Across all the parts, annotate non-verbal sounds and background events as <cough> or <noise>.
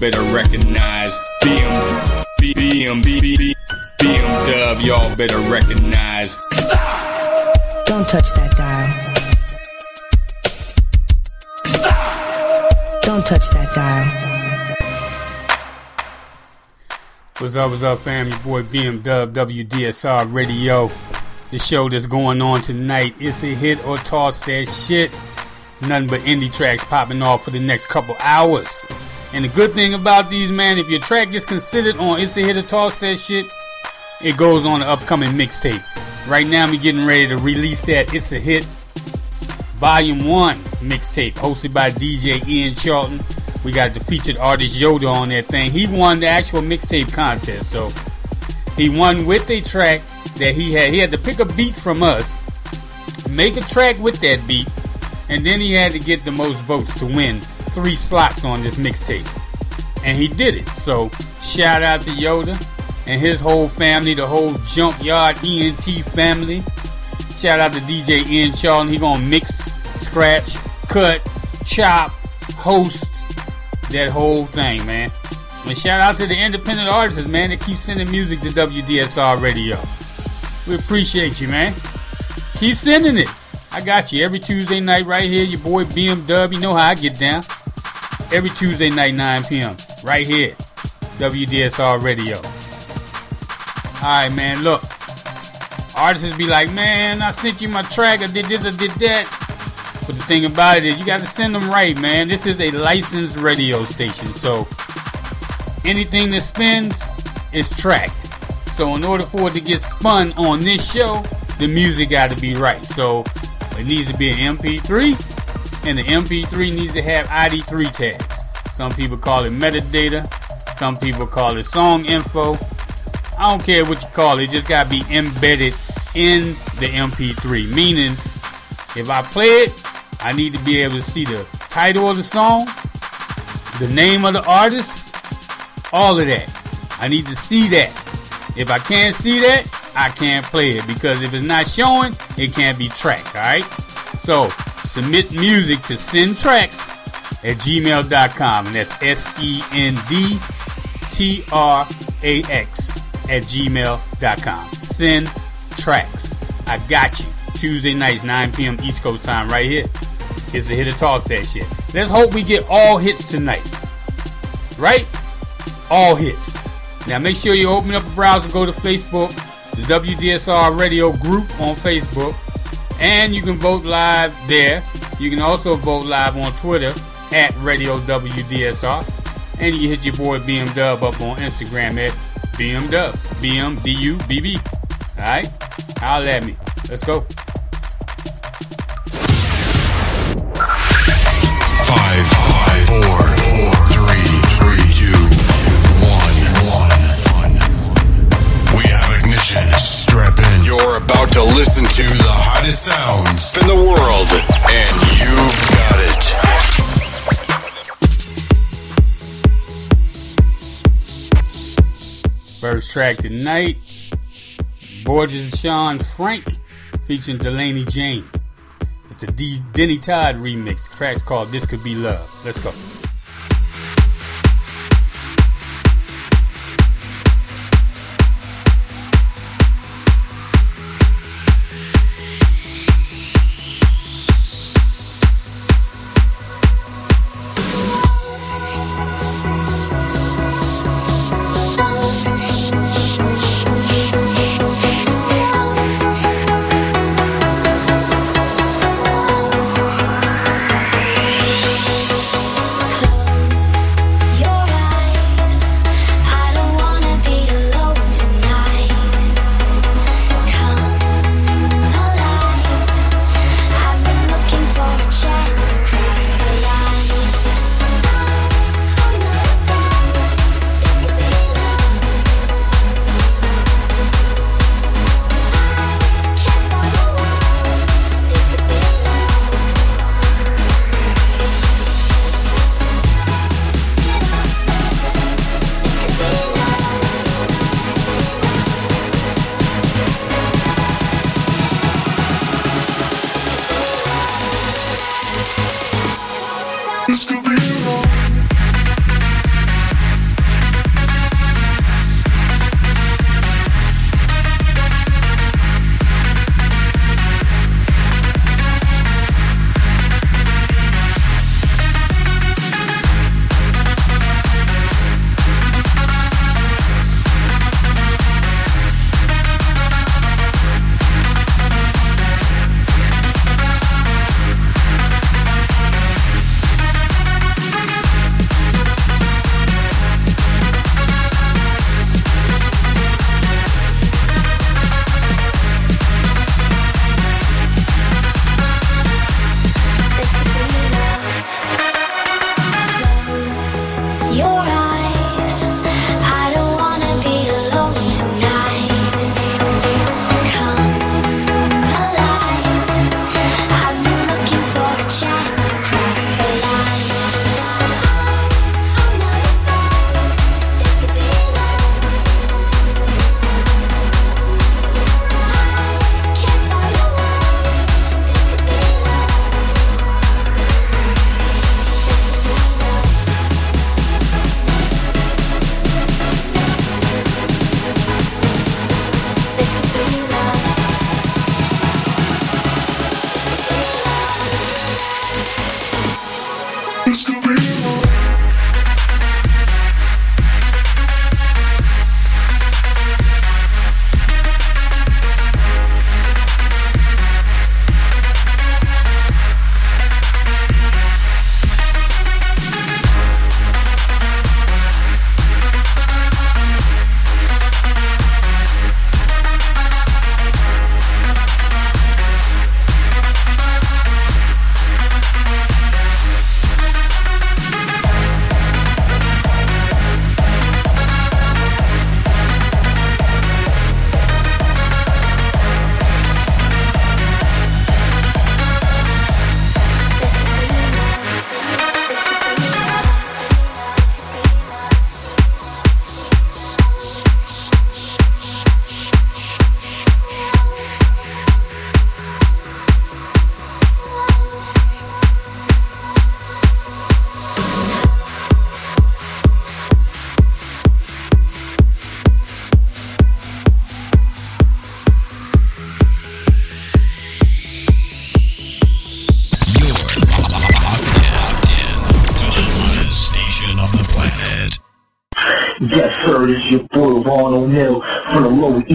better recognize. BM, B, BM, BM Dub. Y'all better recognize. Don't touch that dial. Don't touch that dial. What's up, what's up, fam? Your boy BM Dub, WDSR Radio. The show that's going on tonight. It's a hit or toss that shit. Nothing but indie tracks popping off for the next couple hours. And the good thing about these, man, if your track gets considered on It's a Hit or Toss That Shit, it goes on the upcoming mixtape. Right now, we getting ready to release that It's a Hit Volume 1 mixtape hosted by DJ Ian Charlton. We got the featured artist Yoda on that thing. He won the actual mixtape contest, so he won with a track that he had. He had to pick a beat from us, make a track with that beat, and then he had to get the most votes to win three slots on this mixtape. And he did it. So shout out to Yoda and his whole family, the whole Junkyard ENT family. Shout out to DJ Ian Charlton. He gonna mix, scratch, cut, chop, host that whole thing, man. And shout out to the independent artists, man, that keep sending music to WDSR Radio. We appreciate you, man. Keep sending it. I got you every Tuesday night right here. Your boy BMW. You know how I get down. Every Tuesday night, 9 p.m. Right here. WDSR Radio. Alright, man, look. Artists be like, man, I sent you my track, I did this, I did that. But the thing about it is, you got to send them right, man. This is a licensed radio station, so anything that spins is tracked. So in order for it to get spun on this show, the music got to be right. So it needs to be an MP3, and the MP3 needs to have ID3 tags. Some people call it metadata, some people call it song info. I don't care what you call it, it just got to be embedded in the MP3. Meaning, if I play it, I need to be able to see the title of the song, the name of the artist, all of that. I need to see that. If I can't see that, I can't play it because if it's not showing, it can't be tracked. All right. So submit music to sendtracks at gmail.com, and that's S E N D T R A X at gmail.com. Send tracks. I got you. Tuesday nights, 9 p.m. East Coast time, right here. It's a hit or toss that shit. Let's hope we get all hits tonight. Right? All hits. Now make sure you open up a browser, go to Facebook, the WDSR radio group on Facebook, and you can vote live there. You can also vote live on Twitter at Radio WDSR. And you can hit your boy BM Dub up on Instagram at BM Dub. BM D U B B. Alright? Holla at me. Let's go. Five, five, four, to listen to the hottest sounds in the world, and you've got it. First track tonight, Borgeous Shaun Frank featuring Delaney Jane. It's the D- Denny Todd remix. Track's called This Could Be Love. Let's go.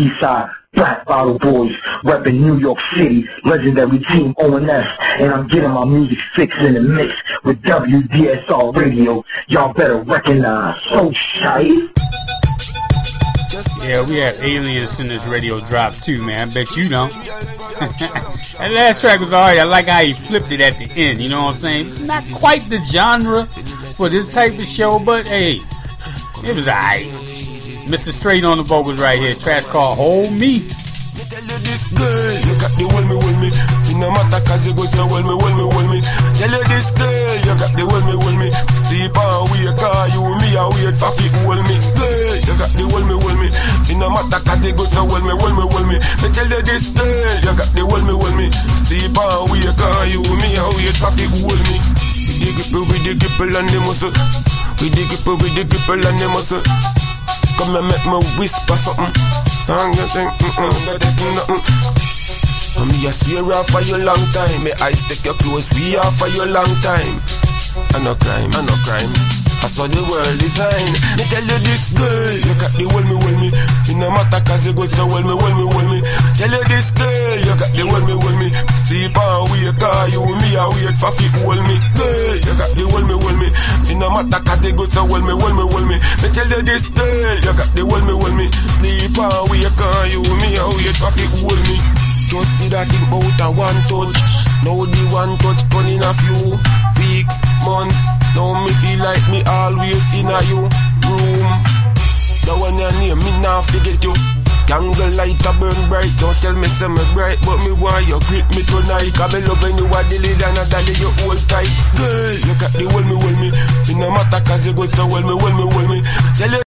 East. Black Bottle Boys, repping New York City, legendary team ONS, and I'm getting my music fixed in the mix with WDSR Radio. Y'all better recognize. So shy. Yeah, we have aliens in this radio drops too, man. Bet you don't. <laughs> that last track was alright. I like how he flipped it at the end. You know what I'm saying? Not quite the genre for this type of show, but hey, it was alright. Mr. Straight on the vocals right here. Trash called Hold Me. No matter cause you go me, me, me. Tell you this girl, you got the me, me. You me, I wait for fit me. Girl, you got the me, me. No matter cause you go me, me, me. Me tell you this girl, you got the me, me. You me, I wait for fit me. We we the muscle. We we the muscle. Come and make me whisper something. I'm gonna think, mm-mm, think nothing. And me a swear off for you long time. Me eyes take you close, we are for you long time. I no crime, I no crime. I saw the world design. Me tell you this girl, you got the hold me, hold me. It no matter cause you go so hold me, hold me, hold me. Tell you this girl, you got the hold me, hold me. Sleep and wake, call you me, I wait for fit hold me. Girl, you got the hold me, hold me. It no matter cause you go so hold me, hold me, hold me. Me tell you this girl, you got the hold me, hold me. Sleep and wake, call you me, I wait for fit hold me. Just did I think about a one touch. Now the one touch gone a few weeks, months. Now me feel like me always in a you room. Now when you name me now forget you. Candle light a burn bright, don't tell me say me bright, but me want you grip me tonight. Cause me love when you are dilly and a dolly you hold tight. Girl, look at the hold me, hold me. It no matter cause you go so hold me, hold me, hold me. Tell you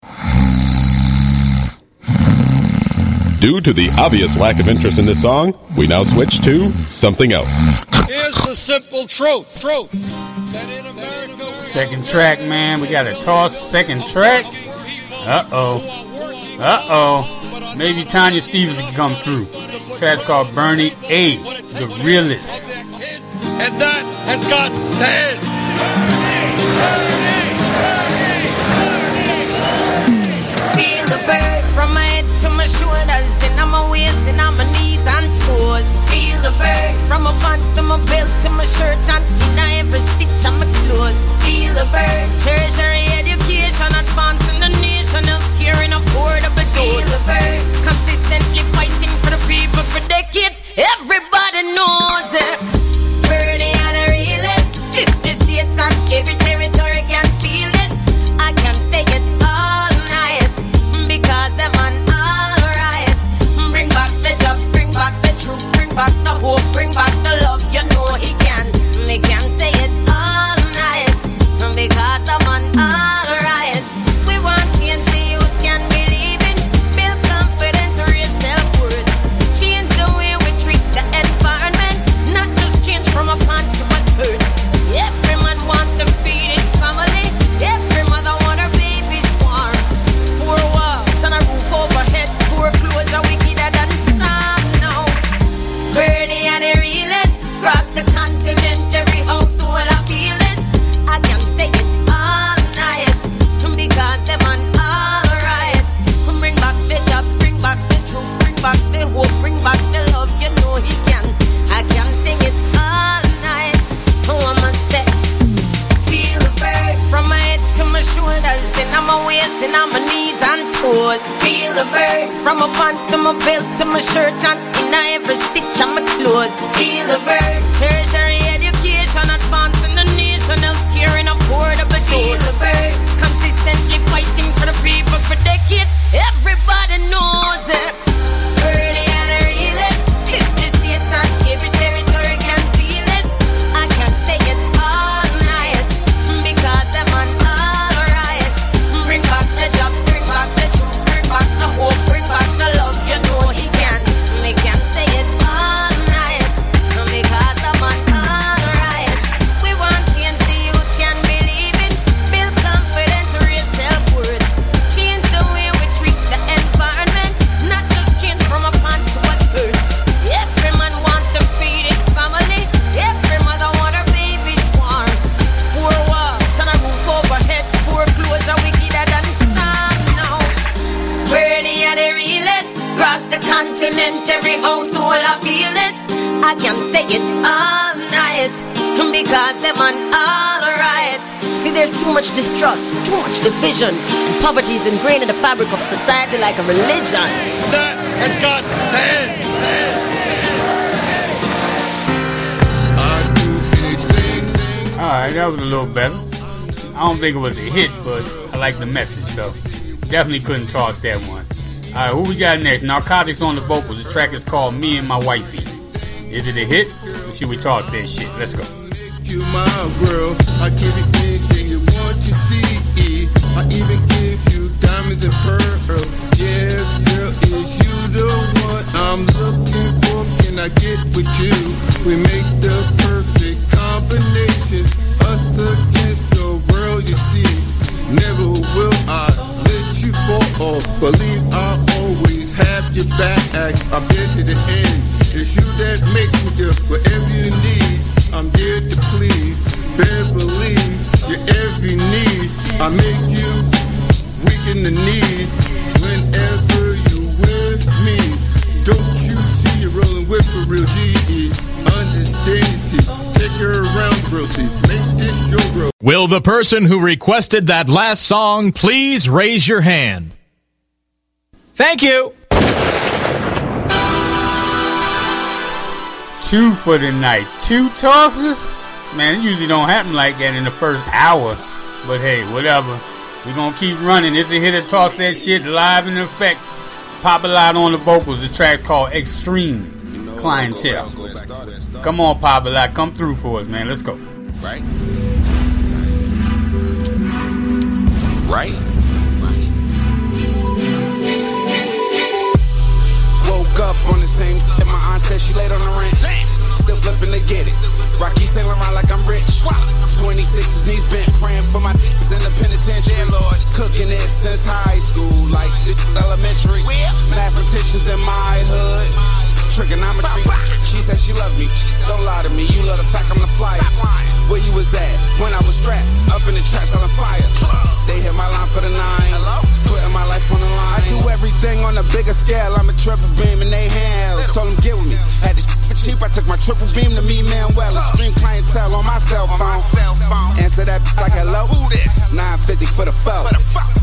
Due to the obvious lack of interest in this song, we now switch to something else. Here's the simple truth. Truth. That in America, Second track, man. We got a toss. Second track. Uh oh. Uh oh. Maybe Tanya Stevens can come through. Track's called Bernie A. The Realist. and that has got to end. Feel the bird Feel from my pants to my belt to my shirt, and in every stitch on my clothes. Feel the bird. Tertiary education, advancing the nation, healthcare in affordable dose. Feel the bird. Consistently fighting for the people for decades. Everybody knows it. Because I'm a religion. That has got to end. Alright, that was a little better. I don't think it was a hit, but I like the message, so definitely couldn't toss that one. Alright, who we got next? Narcotics on the vocals. The track is called Me and My Wifey. Is it a hit? Or should we toss that shit? Let's go. The person who requested that last song please raise your hand? Thank you. Two for the night. Two tosses? Man, it usually don't happen like that in the first hour. But hey, whatever. We're gonna keep running. It's a hit or toss that shit live in effect. Pop a lot on the vocals. The track's called Extreme Clientele. Come on, Pop a lot. Come through for us, man. Let's go. Said she laid on the rent. Still flipping to get it. Rocky sailing around like I'm rich. 26 his knees bent, praying for my niggas in the penitentiary. Lord, cooking it since high school, like elementary. Mathematicians in my hood. Trigonometry. She said she loved me. Don't lie to me. You love the fact I'm the flyest. Where you was at when I was strapped up in the trap selling fire? They hit my line for the nine. Putting my life on the line. I do everything on a bigger scale. I'm a triple beam in they hands. Told them get with me. Had this for cheap. I took my triple beam to me, meet Manuel. Extreme clientele on my cell phone. Answer that like hello. 950 for the foe.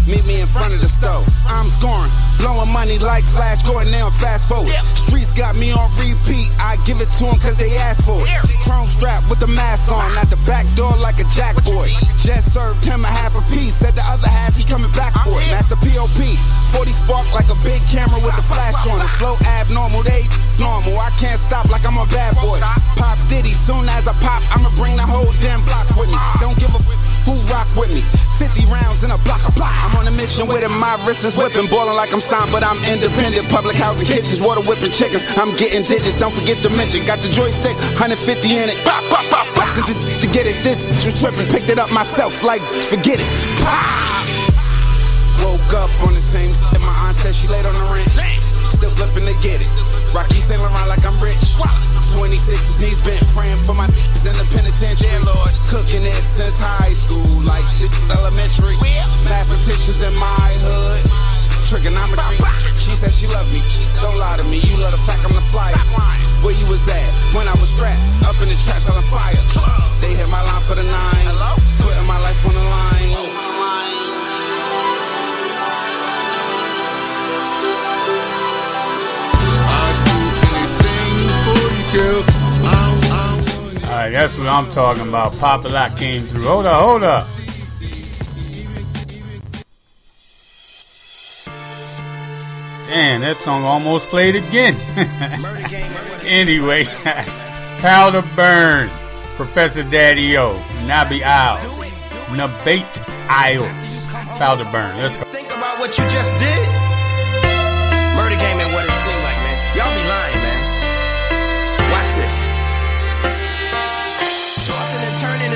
Meet me in front of the stove. I'm scoring, blowing money like Flash Gordon. Now fast forward. Streets got me on repeat. I give it to them cause they asked for it. Chrome strap with the mask on, at the back door like a jack boy. Just served him a half a piece. Said the other half he coming back for it. Master POP, 40 spark like a big camera with the flash on it. Flow abnormal, they normal. I can't stop like I'm a bad boy. Pop Diddy, soon as I pop, I'ma bring the whole damn block with me. Don't give a f- who rock with me. 50 rounds in a block of block. I'm on a mission with it, my wrist is whipping. Balling like I'm signed, but I'm independent. Public housing kitchens, water whipping chickens. I'm getting digits, don't forget to mention. Got the joystick, 150 in it. Pop, pop, pop. I sent this to get it. This was tripping. Picked it up myself, like, forget it. Pop. Woke up on the same shit my aunt said she laid on the rent. Still flipping to get it. Rocky sailing around like I'm rich. 26 his knees bent, praying for my niggas in the penitentiary. Lord, cooking it since high school, like it's elementary. Mathematicians in my hood. Trigonometry. She said she loved me. Don't lie to me. You love the fact I'm the flyest. Where you was at when I was strapped up in the trap selling fire? They hit my line for the nine. Putting my life on the line. Girl, Alright, that's what I'm talking about. Papa Lock came through. Hold up, hold up. Damn, that song almost played again. <laughs> anyway, <laughs> Powder Burn, Professor Daddy O, Nabi Isles, Nabate Isles, Powder Burn. Let's go. Think about what you just did. Murder game ain't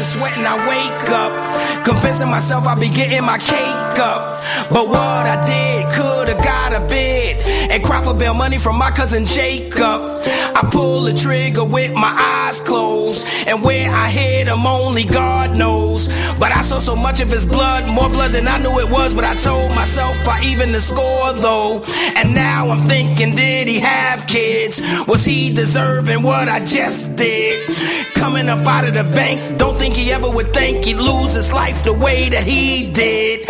and sweating, I wake up. Convincing myself I'll be getting my cake up. But what I did, could've got a bid. And cry for bail money from my cousin Jacob. I pull the trigger with my eyes closed. And where I hit him, only God knows. But I saw so much of his blood, more blood than I knew it was. But I told myself I even the score though. And now I'm thinking, did he have kids? Was he deserving what I just did? Coming up out of the bank, don't think think he ever would think he'd lose his life the way that he did.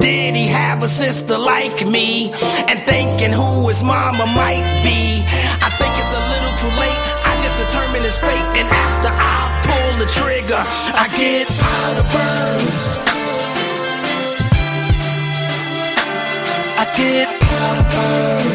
Did he have a sister like me? And thinking who his mama might be. I think it's a little too late. I just determined his fate. And after I pull the trigger, I get powder burn. I get powder burn.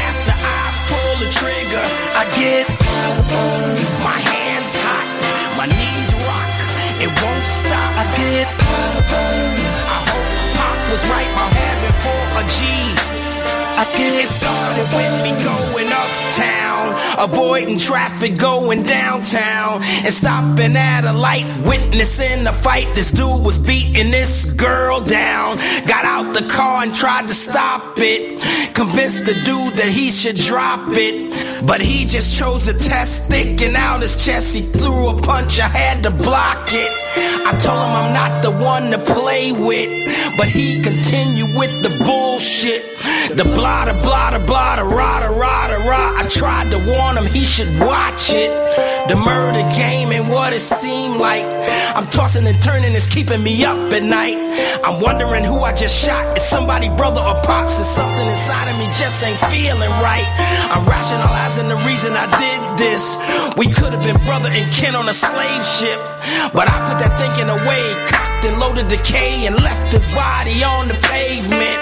After I pull the trigger, I get powder burn. My hands hot, my knees rock, it won't stop. I get burn. I hope Pac was right about having for a G. It started with me going uptown, avoiding traffic going downtown, and stopping at a light, witnessing a fight. This dude was beating this girl down. Got out the car and tried to stop it. Convinced the dude that he should drop it, but he just chose to test sticking out his chest. He threw a punch, I had to block it. I told him I'm not the one to play with, but he continued with the bullshit. The blotter, blotter, blotter, rada, rada, rada. I tried to warn him he should watch it. The murder game and what it seemed like. I'm tossing and turning, it's keeping me up at night. I'm wondering who I just shot. Is somebody brother or pops? Is something inside of me just ain't feeling right? I'm rationalizing the reason I did this. We could have been brother and kin on a slave ship, but I put that thinking away. Cocked and loaded decay and left his body on the pavement.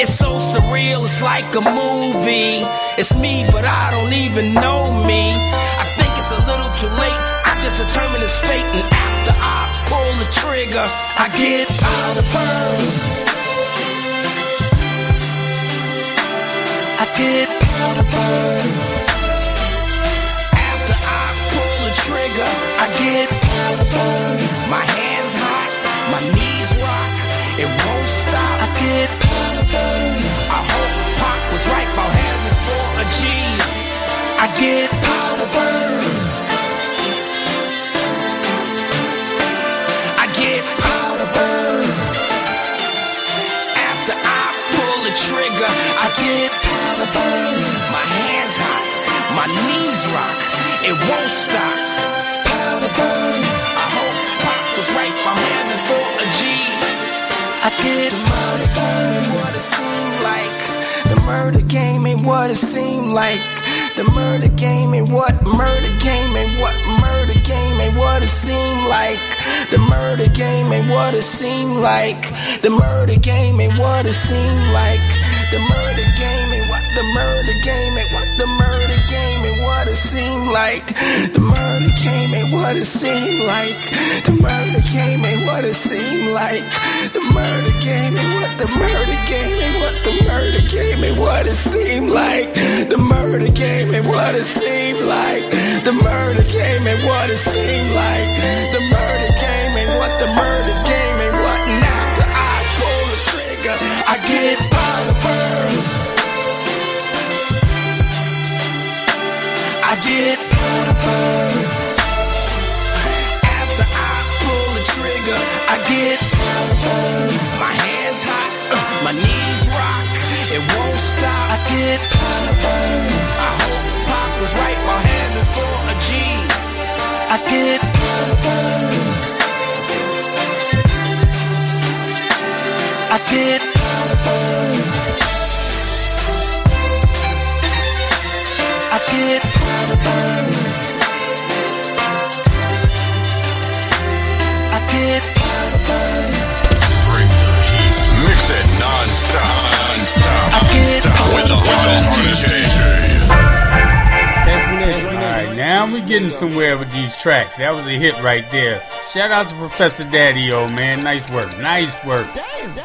It's so surreal, it's like a movie. It's me, but I don't even know me. I think it's a little too late. I just determined his fate, and after I pull the trigger, I get powder burn. I get powder burn. After I pull the trigger, I get powder burn. My hands hot, my knees rock, it won't stop. I get powder burn. I hope Pac was right about having for a G. I get powder burn. I get powder burn. After I pull the trigger, I get powder burn. My hands hot, my knees rock, it won't stop. I get powder burn. What it seemed like. The murder game ain't what it seemed like. The murder game ain't what murder game ain't what murder game ain't what it seemed like. The murder game ain't what it seemed like. The murder game ain't what it seemed like. The murder game ain't what the murder game ain't what the murder game ain't it seemed like. The murder game ain't what it seemed like. The murder game ain't what it seemed like. The murder game ain't what the murder game ain't what the murder game ain't what it seemed like. The murder game ain't what it seemed like. The murder game ain't what it seemed like. The murder game I get powder burn. After I pull the trigger, I get powder burn. My hands hot, uh, my knees rock, it won't stop. I get powder burn. I hope Pac was right while having for a G. I get powder burn. I get powder burn. I get powder burn. I get powder burn. Bring the heat. Mix it non-stop. Non-stop. Non-stop. With the hottest DJ. Alright, now we're getting somewhere with these tracks. That was a hit right there. Shout out to Professor Daddy O, man. Nice work. Nice work.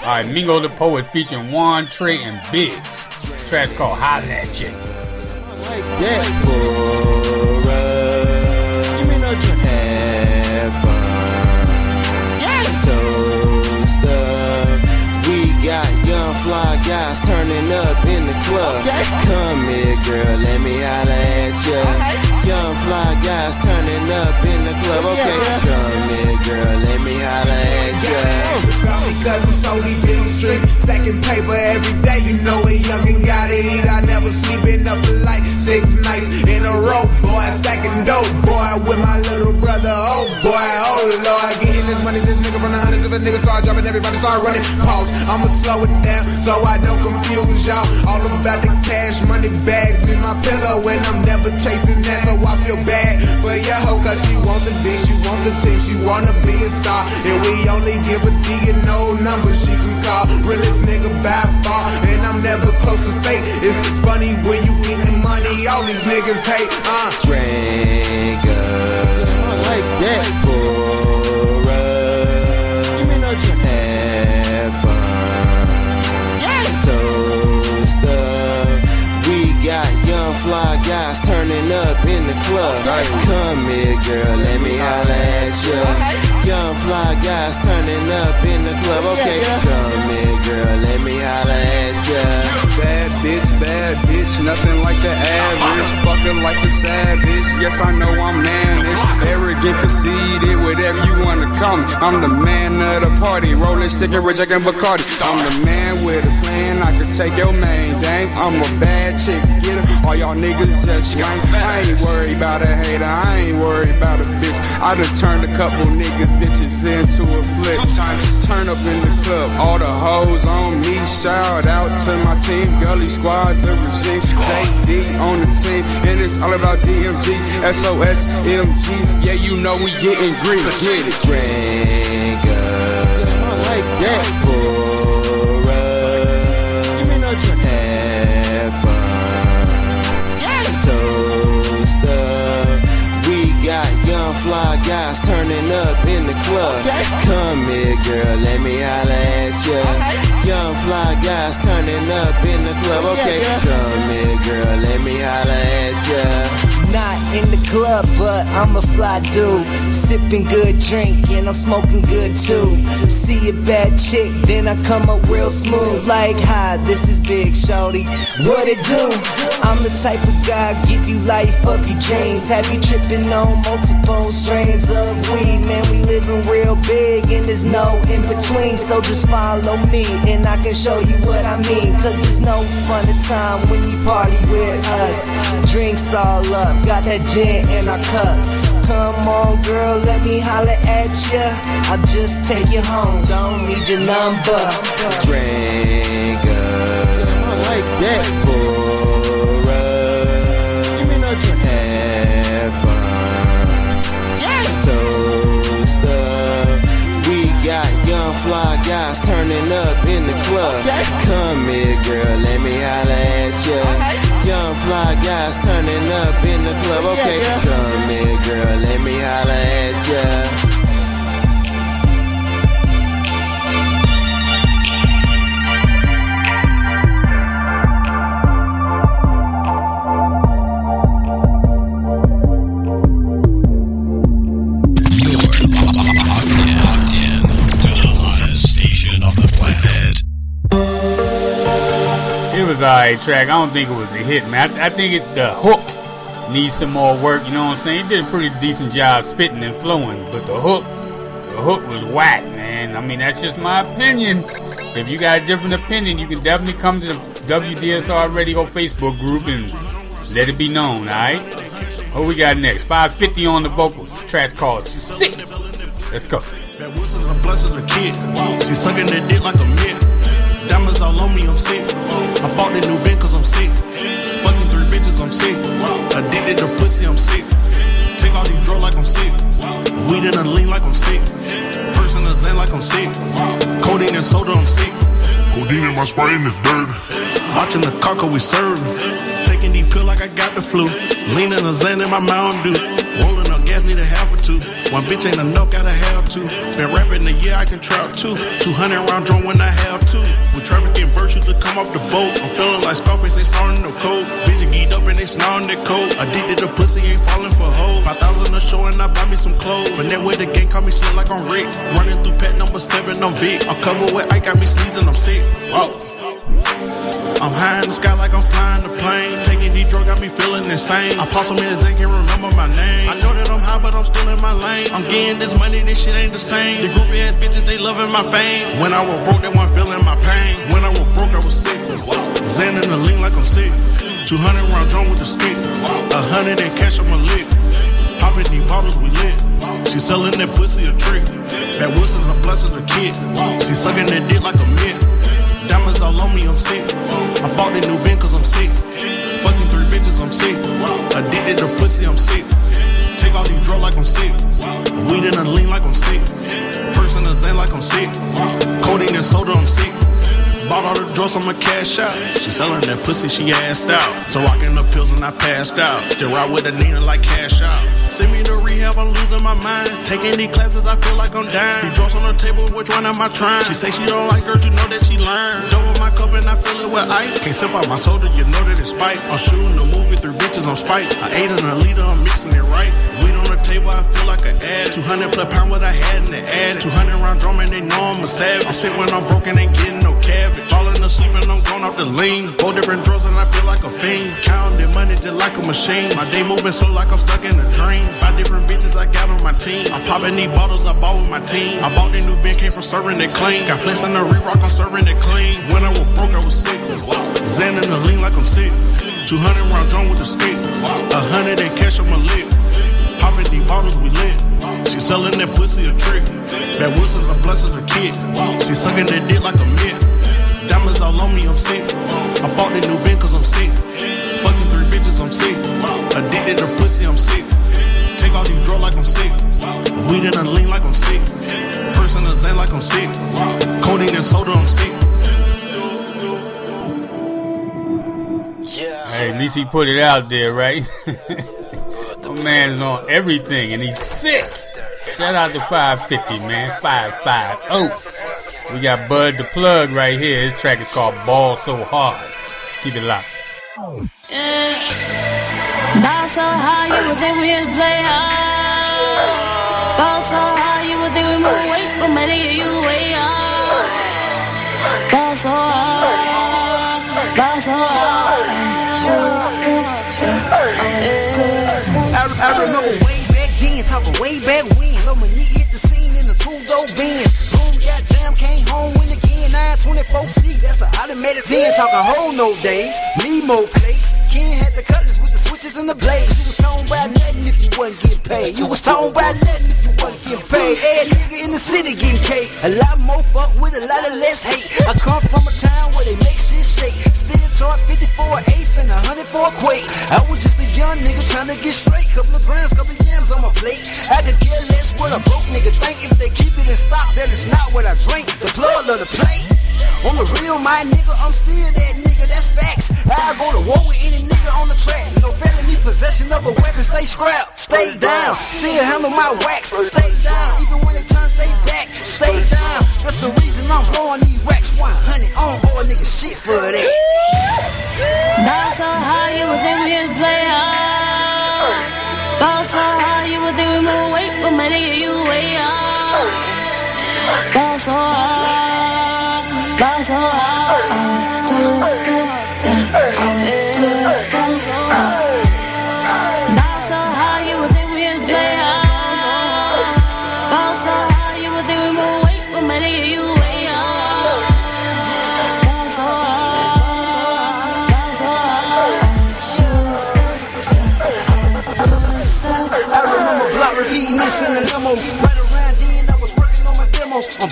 Alright, Mingo the Poet featuring Juan, Trey, and Biggs. Track's called Holla at You. That for us. Give me no drink. Have fun. Yeah. Toast up. We got young fly guys turning up in the club. Come here, girl, let me holla at ya. Young fly guys turning up in the club. Okay, come here, girl, let me holla at ya. Because I'm solely built streets, stacking paper every day. You know a youngin' gotta eat. I never sleeping up for like six nights in a row. Boy, stacking dope, boy, with my little brother. Oh boy, oh lord, getting this money. This nigga from the hundreds of a nigga start jumping. Everybody start running. Pause. I'ma slow it down so I don't confuse y'all. All about the cash, money bags, be my pillow, and I'm never chasing that. So I feel bad for your hoe, cause she want the dick, she want the team, she wanna be a star. And we only give a D and no number she can call. Realest nigga by far, and I'm never close to fate. It's funny when you getting money, all these niggas hate. Uh. Drink up. I like that for us. You mean don't you have fun? Toast up. We got young fly guys turning up in the club. Come here, girl, let me holla at ya. Young fly guys turning up in the club. Okay, come here, girl, let me holla at ya. Bad bitch, bad bitch, nothing like the average. Fucking like the savage. Yes, I know I'm mannish. Arrogant, conceited, whatever you wanna call me. I'm the man of the party, rolling, sticking, and Bacardi. I'm the man with a plan, I could take your main thing. I'm a bad chick, get it? All y'all niggas just swank. I ain't worried about a hater, I ain't worried about a bitch. I done turned a couple niggas, bitches into a flick. Turn up in the club, all the hoes on me. Shout out to my team, Gully Squad, the regime. JD on the team, and it's all about GMG, SOS, MG. Yeah, you know we getting green. Get it. Drink up. I like that fly guys turning up in the club. Come here, girl, let me holla at ya. Young fly guys turning up in the club. Okay, come here, girl, let me holla at ya. Not in the club, but I'm a fly dude. Sipping good drink and I'm smoking good too. See a bad chick, then I come up real smooth. Like, hi, this is Big Shorty. What it do? I'm the type of guy give you life of your dreams. Have you tripping on multiple strains of weed? Man, we living real big and there's no in between. So just follow me and I can show you what I mean. Cause there's no fun time when you party with us. Drinks all up, got that gin in our cups. Come on, girl, let me holler at ya. I'll just take you home, don't need your number. Drink up. I like that for us. You mean don't you have fun? Toast up. We got young fly guys turning up in the club. Come here, girl, let me holla at ya. Young fly guys turning up in the club. Okay, come here, girl, let me holla at ya. Alright track. I don't think it was a hit, man. I, I think it, the hook needs some more work. You know what I'm saying? He did a pretty decent job spitting and flowing, but the hook, the hook was whack, man. I mean, that's just my opinion. If you got a different opinion, you can definitely come to the WDSR Radio Facebook group and let it be known. All right. What we got next? 550 on the vocals. Track's called Sick. Let's go. That a blessing a kid. Sucking that dick like a. Diamonds all on me, I'm sick. I bought that new bin cause I'm sick. Fucking three bitches, I'm sick. Addicted to pussy, I'm sick. Take all these drugs like I'm sick. Weed in a lean like I'm sick. Person a zen like I'm sick. Codeine and soda, I'm sick. Codeine in my sprite in the dirt. Watching the car cause we serve. Taking these pills like I got the flu. Leaning a zen in my Mountain Dew. Rolling up gas, need a half or two. One bitch ain't enough, gotta have two. Been rapping a year, I can trap two. 200 round drum when I have two. We trafficking virtue to come off the boat. I'm feeling like Scarface, ain't starting the cold. Bitch geeked up and they snoring the cold. Addicted to pussy, ain't falling for hoes. 5,000 a show and I buy me some clothes. But that way the gang call me slick like I'm Rick. Running through pet number seven, I'm big. I'm covered with Ike, got me sneezing, I'm sick. Whoa. I'm high in the sky like I'm flying the plane. Taking these drugs got me feeling insane. I pop so many Zan, can't remember my name. I know that I'm high, but I'm still in my lane. I'm getting this money, this shit ain't the same. The groupie ass bitches, they loving my fame. When I was broke, they weren't feeling my pain. When I was broke, I was sick. Zan in the lean like I'm sick. 200 round drum with the stick. A hundred in cash, I'm a lick. Popping these bottles, we lit. She selling that pussy a trick. That whistle a blessing a kid. She sucking that dick like a mint. Diamonds all on me, I'm sick. I bought that new bin cause I'm sick. Fucking three bitches, I'm sick. Addicted to pussy, I'm sick. Take all these drugs like I'm sick. Weed in a lean like I'm sick. Person a zen like I'm sick. Codeine and soda, I'm sick. Bought all the drugs, I'ma cash out. She selling that pussy, she assed out. So rocking the pills and I passed out. Still ride with a Nina like cash out. Send me to rehab, I'm losing my mind. Taking these classes, I feel like I'm dying. Drugs on the table, which one am I trying? She say she don't like girls, you know that she lying. Double my cup and I fill it with ice. Can't sip out my soda, you know that it's spite. I'm shooting the movie, three bitches, I'm spite. I ate in a liter, I'm mixing it right. Weed on the table, I feel like an ad. 200 plus pound what I had in the ad. 200 round drum and they know I'm a savage. I'm sick when I'm broken, ain't getting no Falling asleep and I'm going off the lean. Four different drugs and I feel like a fiend. Counting money just like a machine. My day moving so like I'm stuck in a dream. Five different bitches I got on my team. I'm popping these bottles I bought with my team. I bought the new bin, came from serving it clean. Got flex on the re-rock, I'm serving it clean. When I was broke, I was sick. Zen in the lean like I'm sick. 200 round drum with a stick. A hundred in cash, on my lip. Popping these bottles, we lit. She selling that pussy a trick. That whistle a blessing a kid. She sucking that dick like a mint. Diamonds all on me, I'm sick. I bought the new bin cause I'm sick. Fucking three bitches, I'm sick. Addicted to pussy, I'm sick. Take all these drugs like I'm sick. Weed in a lean like I'm sick. Person a zen like I'm sick. Codeine and soda, I'm sick. Hey, at least he put it out there, right? <laughs> My man is on everything, and he's sick. Shout out to 550, man. 550. We got Bud the Plug right here. His track is called Ball So Hard. Keep it locked. Ball so hard, you would think we'd play hard. Ball so hard, you would think we move weight, but my nigga, you way hard. Ball so hard, ball so hard. I, I remember way back then, talking way back when. Lil' my nigga hit the scene in the two-door Benz. Boom, got jam, came home when again. 924C, that's an automatic 10. Talking whole no days, me more plates. Ken had the colors with the switches and the blades. You was talking about nothing if you wasn't getting paid. You was talking about nothing if you wasn't getting paid. Every nigga in the city getting paid. A lot more fuck with a lot of less hate. I come from a town where they make shit shake. Still charge 50 for an eighth and a hundred for a quake. I was just a young nigga trying to get straight. Couple of grams, couple of yams on my plate. I could care less what a broke nigga think. If they keep it in stock, then it's not what I drink. The plug of the plate. On the real, my nigga, I'm still that nigga, that's facts. I go to war with any nigga on the track. No felony possession of a weapon, stay scrapped, stay down. Still handle my wax, stay down. Even when they turn they back, stay down. That's the reason I'm blowing these racks 100 on board nigga shit for that. Ball so hard, you would think we'd play hard. So hard, you would think we move weight, but my nigga, you way hard. Ball so hard, ball so hard.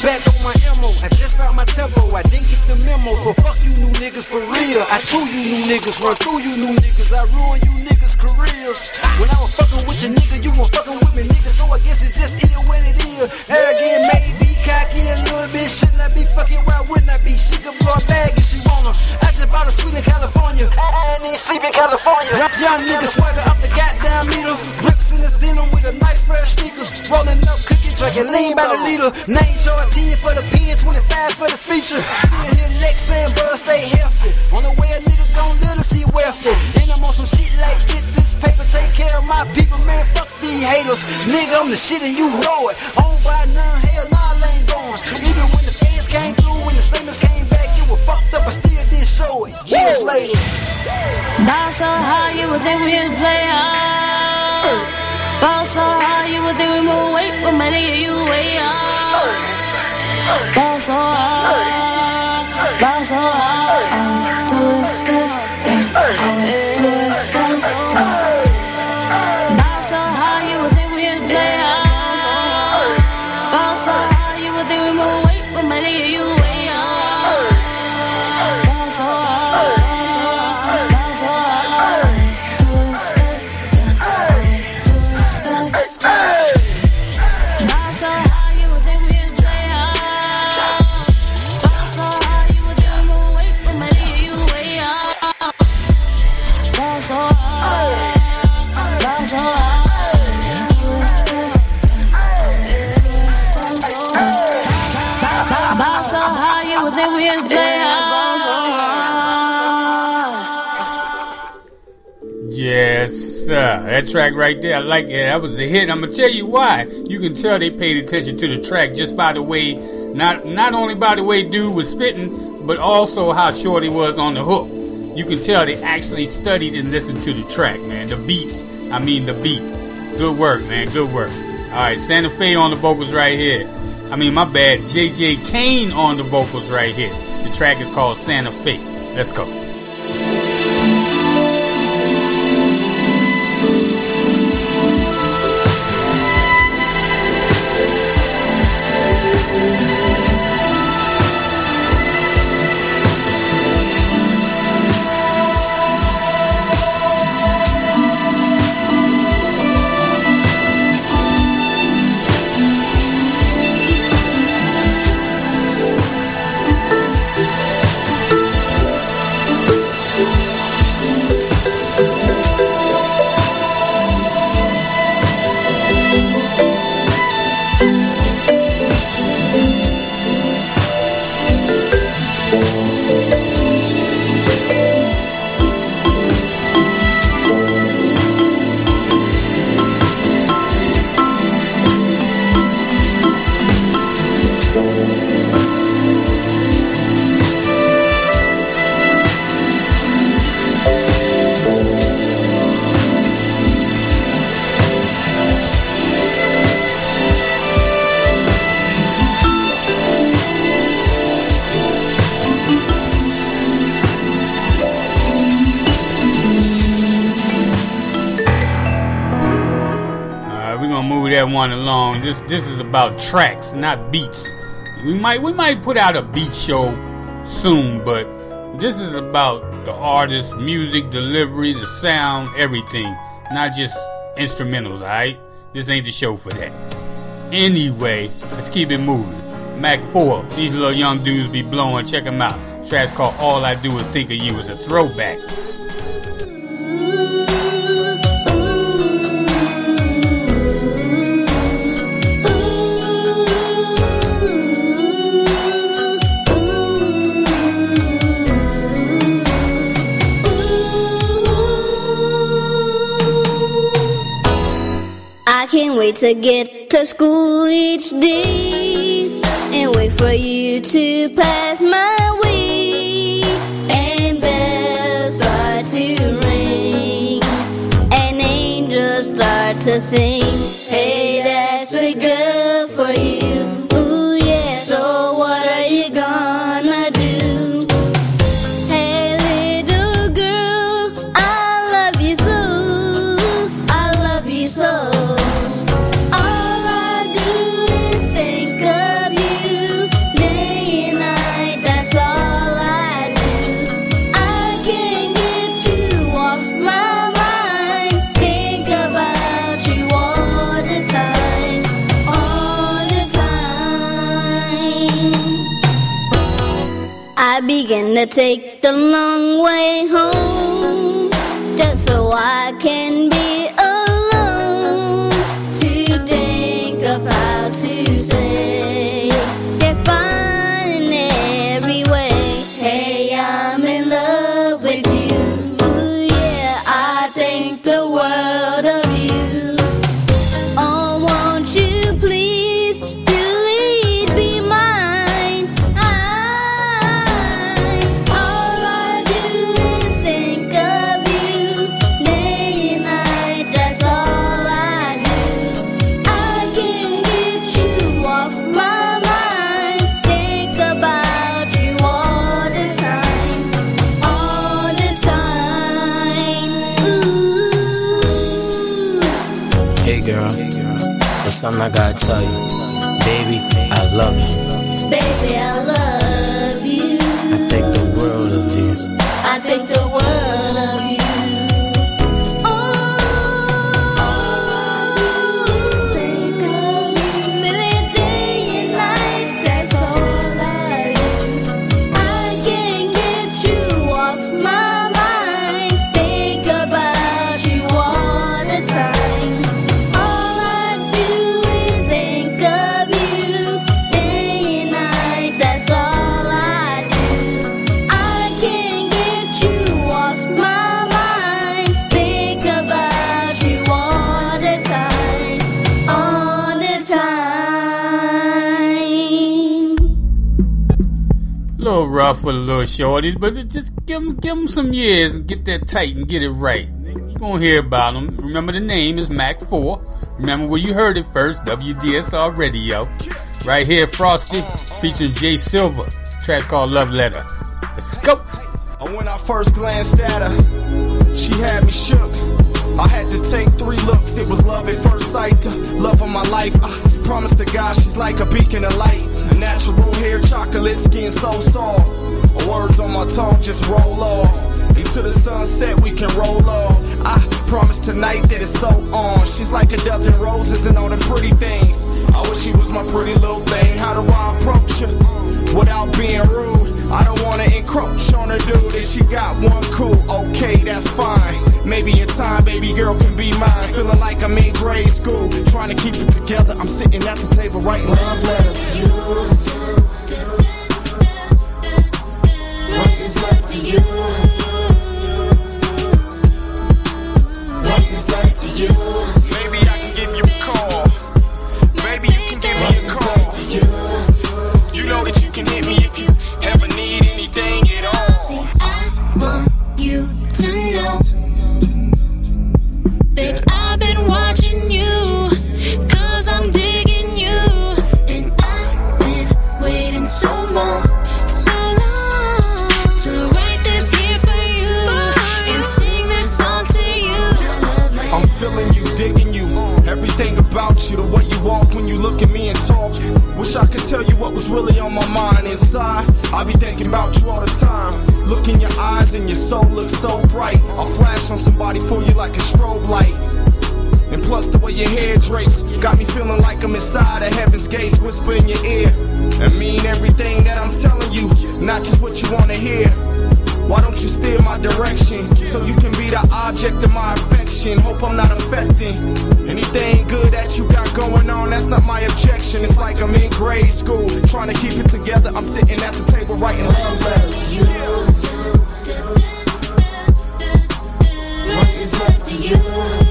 Back on my ammo. I just found my tempo. I didn't get the memo. So fuck you new niggas for real. I chew you new niggas, run through you new niggas. I ruin you niggas' careers. When I was fucking with your nigga, you were fucking with me, nigga. So I guess it just is what it is. Arrogant, maybe cocky a little bit. Shouldn't I be fucking? Why wouldn't I be? She can blow a bag if she wanna. I just bought a suite in California. I ain't sleep in California. Young niggas swagger up the goddamn meter. Bricks in this denim with a nice fresh sneakers. Rolling up cookie, drinking lean by the liter. Name 10 for the pen, 25 for the feature. Still here next saying, bro, stay healthy. On the way a nigga gon' live to see wealthy. And I'm on some shit like get this paper, take care of my people, man. Fuck these haters. Nigga, I'm the shit and you know it. Owned by none, hell nah, I ain't going. Even when the fans came through, when the statements came back, you were fucked up. Still did show it years later. So high, you would think we was players. Uh. So high, you would think we move away from many of you way up. So high, Ball so high. Yes. That track right there, I like it. That was a hit. I'm gonna tell you why. You can tell they paid attention to the track just by the way, not not only by the way dude was spitting, but also how short he was on the hook. You can tell they actually studied and listened to the track, man. The beats. I mean the beat. Good work, man. Good work. All right, Santa Fe on the vocals right here. I mean, my bad. JJ Kane on the vocals right here. The track is called Santa Fe. Let's go. This this is about tracks, not beats. We might we might put out a beat show soon, but this is about the artist, music, delivery, the sound, everything. Not just instrumentals, alright? This ain't the show for that. Anyway, let's keep it moving. Mac 4, these little young dudes be blowing, check them out. Track's called All I Do Is Think of You. It's a throwback. Can't wait to get to school each day and wait for you to pass my way. And bells start to ring, and angels start to sing. Hey, girl. There's something I gotta tell you. Baby, I love you. Baby, I love you. I think the world of you. I think the rough with a little shorties, but just give them, give them some years and get that tight and get it right. You're gonna hear about them. Remember the name is Mac 4. Remember where you heard it first, WDSR Radio. Right here, Frosty, featuring Jay Silver. Track's called Love Letter. Let's go. And when I first glanced at her, she had me shook. I had to take three looks, it was love at first sight. The love of my life. I promised to God she's like a beacon of light. Natural hair, chocolate skin, so soft. Words on my tongue just roll off. Into the sunset, we can roll off. I promise tonight that it's so on. She's like a dozen roses and all them pretty things. I wish she was my pretty little thing. How do I approach her without being rude? I don't wanna encroach on her dude. If she got one cool, okay, that's fine. Maybe in time, baby girl can be mine. Feeling like I'm in grade school, trying to keep it together. I'm sitting at the table writing love letters. What is love to you? What is love to you? Really on my mind inside. I be thinking about you all the time. Look in your eyes and your soul looks so bright. I'll flash on somebody for you like a strobe light. And plus the way your hair drapes got me feeling like I'm inside of heaven's gates, whisper in your ear and mean everything that I'm telling you, not just what you wanna hear. Why don't you steer my direction so you can be the object of my affection? Hope I'm not affecting anything good that you got going on. That's not my objection. It's like I'm in grade school trying to keep it together. I'm sitting at the table writing love letters. What is love to you?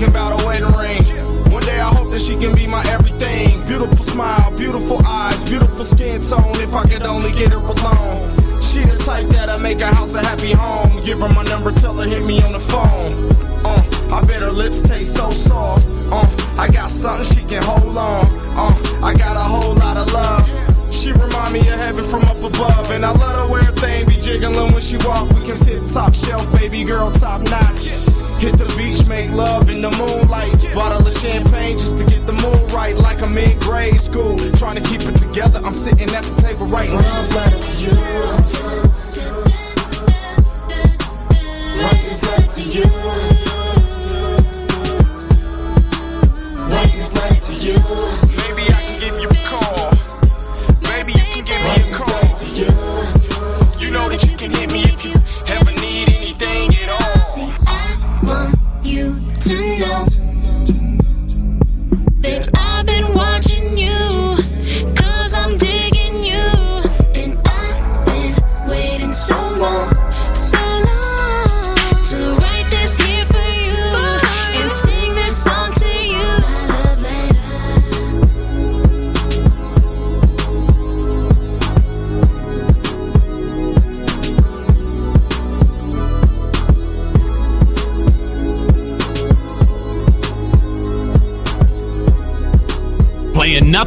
Thinking about a wedding ring. One day I hope that she can be my everything. Beautiful smile, beautiful eyes, beautiful skin tone. If I could only get her alone. She the type that'll make a house a happy home. Give her my number, tell her hit me on the phone. Uh, I bet her lips taste so soft. Uh, I got something she can hold on. Uh, I got a whole lot of love. She remind me of heaven from up above, and I love her way her thing be jiggling when she walk. We can sit top shelf, baby girl, top notch. Hit the beach, make love in the moonlight. Bottle of champagne just to get the mood right, like I'm in grade school. Trying to keep it together, I'm sitting at the table writing love letters to you. Love to you? Is love to you?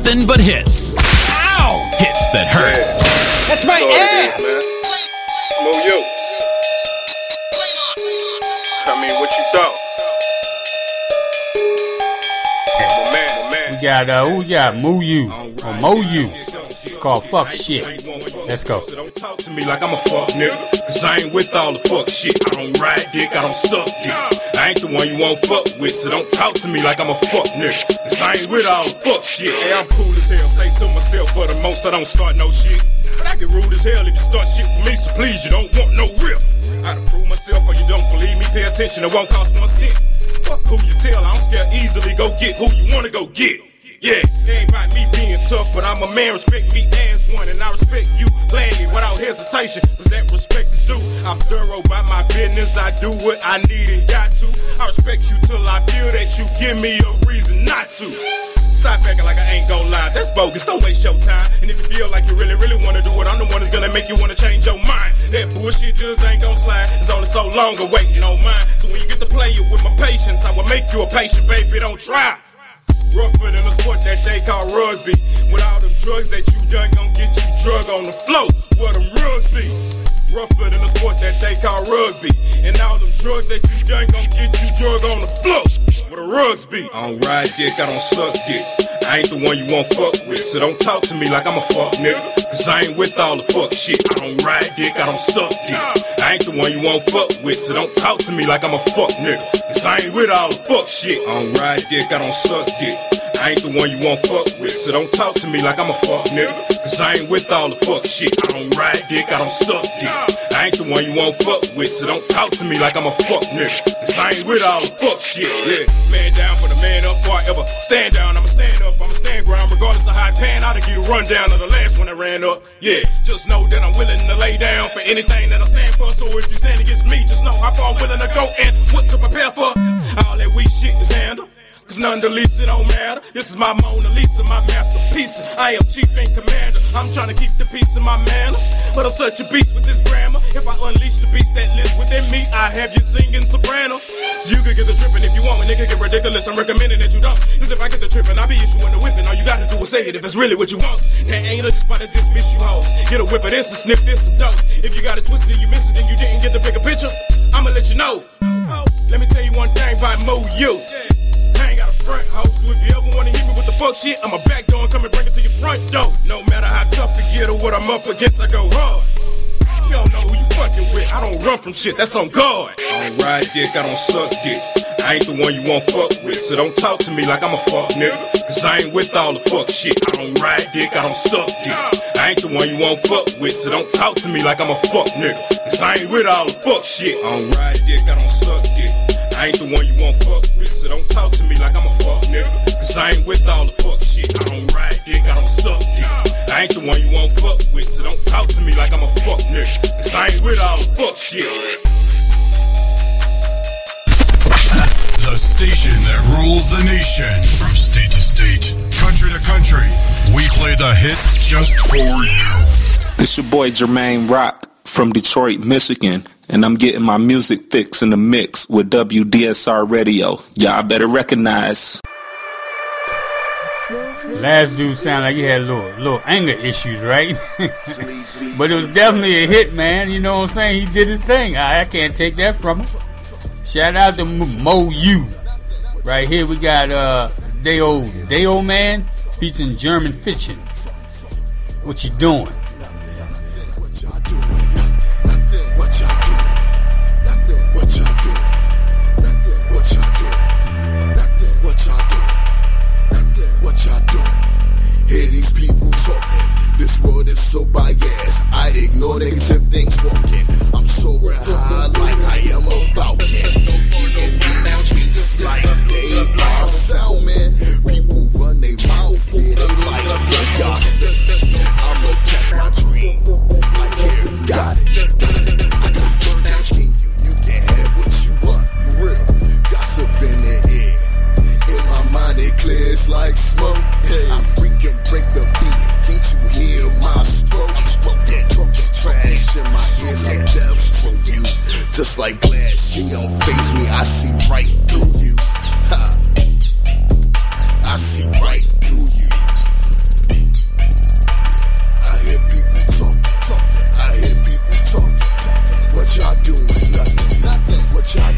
Nothing but hits. Ow! Hits that hurt. That's my ass. Move you. I mean, what you thought? My man, man. We got uh, who we got? Moo you or Mo you. It's called fuck shit. Let's go. Don't talk to me like I'm a fuck nigga. Cause I ain't with all the fuck shit. I don't ride dick, I don't suck dick. I ain't the one you won't fuck with, so don't talk to me like I'm a fuck nigga. Cause I ain't with all the fuck shit. Hey, I'm cool as hell, stay to myself for the most, I don't start no shit. But I get rude as hell if you start shit with me, so please, you don't want no riff. I done prove myself or you don't believe me, pay attention, it won't cost one cent. Fuck who you tell, I don't scare easily, go get who you wanna go get. Yeah, it ain't about me being tough, but I'm a man, respect me as one, and I respect you gladly without hesitation. Cause that respect is due. I'm thorough by my business, I do what I need and got to. I respect you till I feel that you give me a reason not to. Stop acting like I ain't gon' lie, that's bogus, don't waste your time. And if you feel like you really, really wanna do it, I'm the one that's gonna make you wanna change your mind. That bullshit just ain't gon' slide, it's only so long a waiting on mine. So when you get to play it with my patience, I will make you a patient, baby, don't try. Rougher than a sport that they call rugby. With all them drugs that you done gon' get you drug on the floor. Where them rugs be? Rougher than a sport that they call rugby. And all them drugs that you done gon' get you drug on the floor. Where the rugs be? I don't ride dick, I don't suck dick. I ain't the one you won't fuck with, so don't talk to me like I'm a fuck nigga. Cause I ain't with all the fuck shit. I don't ride dick, I don't suck dick. I ain't the one you won't fuck with, so don't talk to me like I'm a fuck nigga. Cause I ain't with all the fuck shit. I don't ride dick, I don't suck dick. I ain't the one you won't fuck with, so don't talk to me like I'm a fuck nigga. Cause I ain't with all the fuck shit. I don't ride dick, I don't suck dick. I ain't the one you won't fuck with, so don't talk to me like I'm a fuck nigga. Cause I ain't with all the fuck shit. Yeah, man down for the man up forever. Stand down, I'ma stand up, I'ma stand ground, regardless of how it pan out. I get a rundown of the last one that ran up. Yeah, just know that I'm willing to lay down for anything that I stand for. So if you stand against me, just know far I'm willing to go and what to prepare for. All that weak shit is handled. Cause none the least it don't matter. This is my Mona Lisa, my masterpiece. I am chief and commander. I'm trying to keep the peace in my manners. But I'm such a beast with this grammar. If I unleash the beast that lives within me, I have you singing soprano. So you can get the tripping if you want. When nigga get ridiculous, I'm recommending that you don't. Cause if I get the tripping, I'll be issuing the whipping. All you gotta do is say it if it's really what you want. That ain't a just about to dismiss you hoes. Get a whip of this and sniff this some dope. If you got it twisted and you miss it, then you didn't get the bigger picture. I'ma let you know. Let me tell you one thing about Mo You. Front house, so if you ever wanna hit me with the fuck shit, I'm a back door and come and bring it to your front door. No matter how tough it get or what I'm up against, I go hard. You don't know who you fucking with. I don't run from shit, that's on guard. I don't ride dick, I don't suck dick. I ain't the one you won't fuck with, so don't talk to me like I'm a fuck nigga. Cause I ain't with all the fuck shit. I don't ride dick, I don't suck dick. I ain't the one you won't fuck with, so don't talk to me like I'm a fuck nigga. Cause I ain't with all the fuck shit. I don't ride dick, I don't suck dick. I ain't the one you won't fuck with, so don't talk to me like I'm a fuck nigga. Cause I ain't with all the fuck shit. I don't ride dick, I don't suck dick. I ain't the one you won't fuck with, so don't talk to me like I'm a fuck nigga. Cause I ain't with all the fuck shit. The station that rules the nation. From state to state, country to country, we play the hits just for you. This your boy Jermaine Rock from Detroit, Michigan, and I'm getting my music fix in the mix with WDSR Radio. Y'all better recognize. Last dude sounded like he had little little anger issues, right? <laughs> but it was definitely a hit, man. You know what I'm saying? He did his thing. I, I can't take that from him. Shout out to Mo U. Right here we got uh Deo Deo Man featuring German Fiction. What you doing? Hear these people talking. This world is so biased. I ignore negative things walking. I'm so high like I am a falcon. Eating these beats like they are man. People run their mouth, yeah, they like the gossip. I'ma catch my dream. Like here, got it, got it. I got Burger King, you, you can have what you want. For real, gossip in the. In it clears like smoke. Hey. I freaking break the beat. Can't you hear my stroke? I'm smoking, talking trash in my ears like death you, Just like glass, you don't face me. I see right through you. Ha. I see right through you. I hear people talk, talk. I hear people talk, talk. What y'all doing?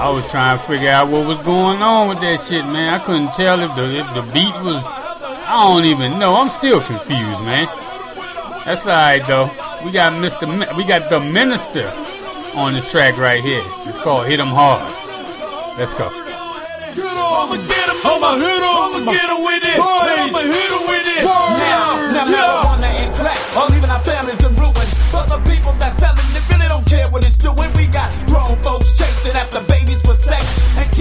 I was trying to figure out what was going on with that shit, man. I couldn't tell if the if the beat was. I don't even know. I'm still confused, man. That's alright though. We got Mr. Mi- we got the Minister on this track right here. It's called Hit 'Em Hard. Let's go. I'm leaving our families in ruin. But the people that selling, they really don't care what it's doing. We got grown folks after babies for sex and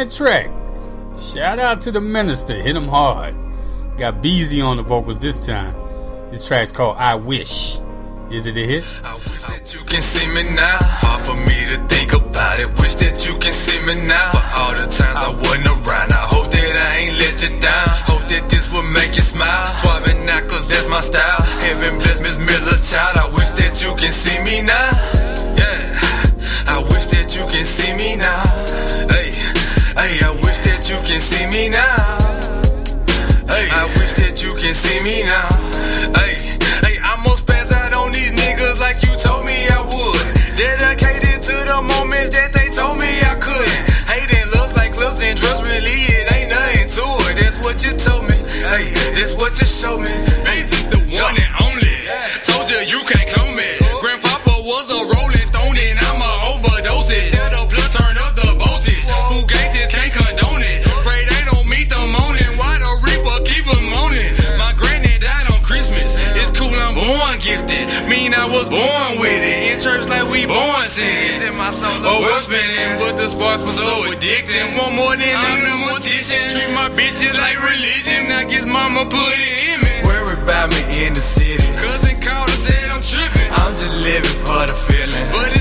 that track. Shout out to the minister, hit him hard. Got Beezy on the vocals this time. This track's called I Wish. Is it a hit? I wish that you can see me now. Hard for me to think about it. Wish that you can see me now. For all the times I wasn't around. I hope that I ain't let you down. Hope that this will make you smile. Swabbing now, cause that's my style. Heaven bless Miss Miller's child. I wish that you can see me now. Yeah. I wish that you can see me now me now. Hey, I wish that you can see me now. Hey, hey, I'm going spaz out on these niggas like you told me I would. Dedicated to the moments that they told me I could. Hating love like clubs and drugs, really it ain't nothing to it. That's what you told me. Hey, that's what you showed me. Hey, the one and only. Told you you can't clone me. born with it. In church like we born sinners. In my soul, oh, we're spinning. But the sparks was so addicting. One more than I'm the mortician. Treat my bitches like religion. I guess mama put it in me. Worry about me in the city. Cousin called and said I'm tripping. I'm just living for the feeling. But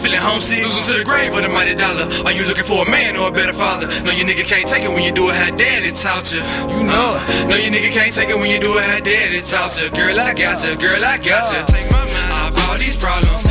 feeling homesick. Losing to the grave with a mighty dollar. Are you looking for a man or a better father? No, your nigga can't take it when you do it how daddy taught you. You know it. No, your nigga can't take it when you do it how daddy taught you. Girl, I got you. Girl, I got you. Take my mind off all these problems.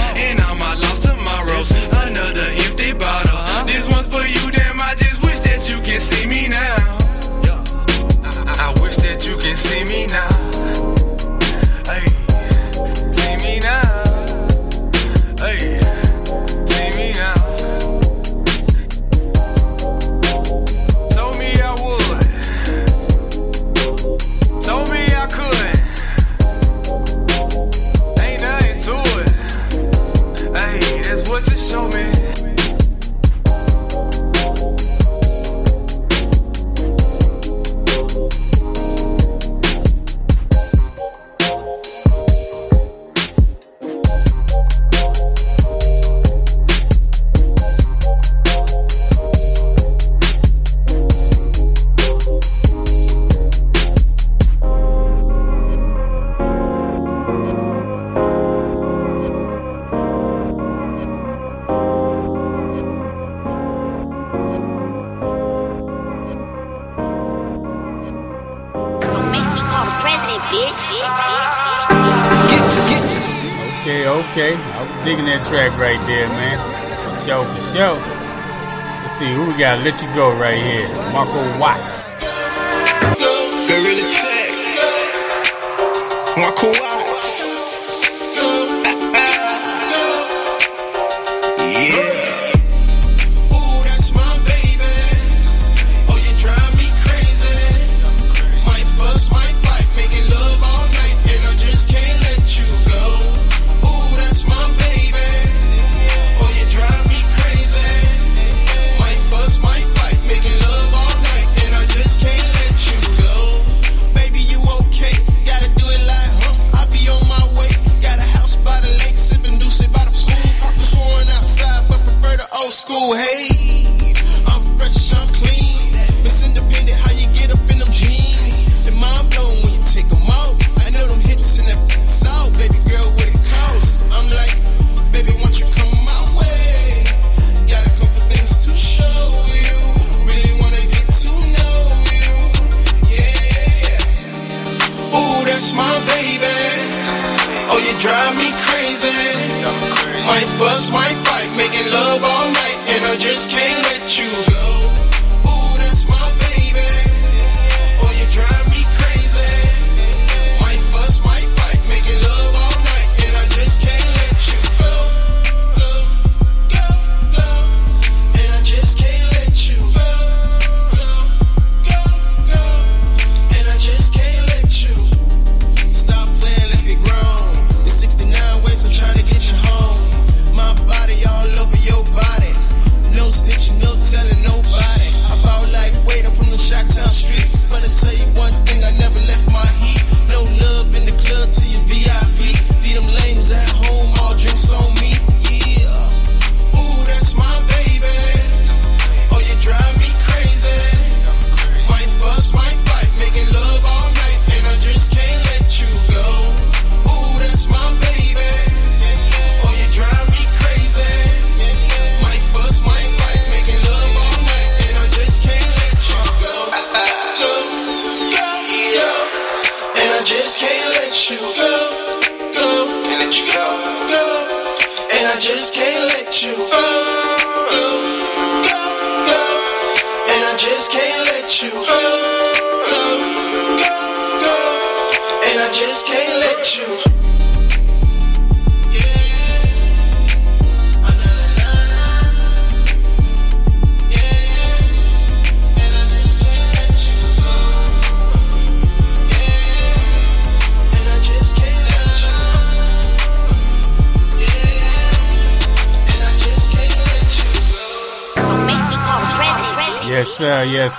track right there, man. For sure, for sure. Let's see, who we got? Let you go right here. Marco Watts. Gorilla Tech. Marco Watts.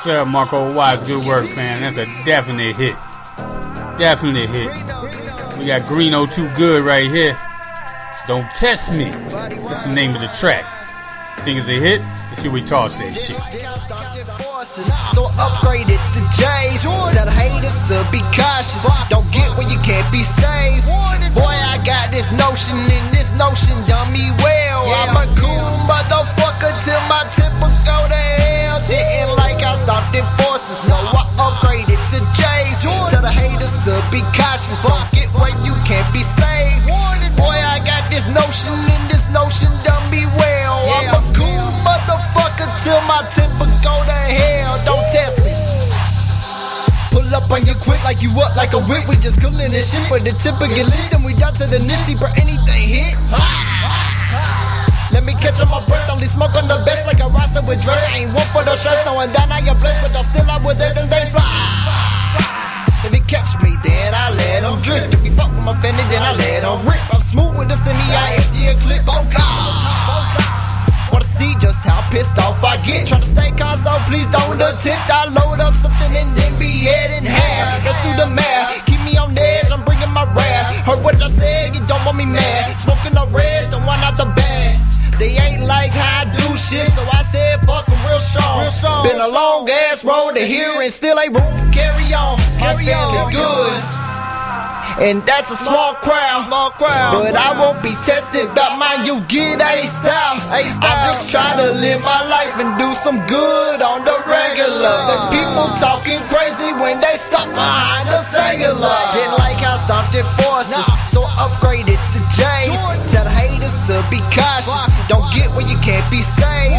Sir. Marco Watts, good work, man. That's a definite hit. Definite hit. We got Greeno Too Good right here. Don't test me. That's the name of the track. Think it's a hit? Let's see we toss that shit. So upgrade it to J's. Tell the haters to be cautious. Don't get where you can't be saved. Boy, I got this notion, and this notion done me well. I'm a cool enforcing, so I upgraded to J's. Tell the haters to be cautious. Don't get where you can't be saved. Boy, I got this notion, and this notion done me well. I'm a cool motherfucker till my temper go to hell. Don't test me. Pull up on you quick like you up like a whip. We just coolin' this shit, but the tip get lit. Then we down to the nissy, bro. Anything hit. Let me catch on my breath, only smoke on the best like a roster with drugs. I ain't one for the stress, knowing that I am blessed, but I still out with it, then they fly. If he catch me, then I let him drip. If he fuck with my family, then I let him rip. I'm smooth with the semi, I empty a clip, oh God. Wanna see just how pissed off I get. Try to stay calm, so please don't attempt. I load up something and then be head in half. Let's do the math. Keep me on edge, I'm bringing my wrath. Heard what I said, you don't want me mad. They ain't like how I do shit, so I said fuck 'em real strong. Real strong. Been a long ass road to here and still ain't room to carry on. Carry on, good. And that's a small crowd, small crowd. But I won't be tested about mine. You get A style, A style. I'm just try to live my life and do some good on the regular. The uh. people talking crazy when they stop behind the cellular. Didn't like how I stopped at forces, so I upgraded to J's. Tell the haters to be cautious. Don't get where you can't be saved.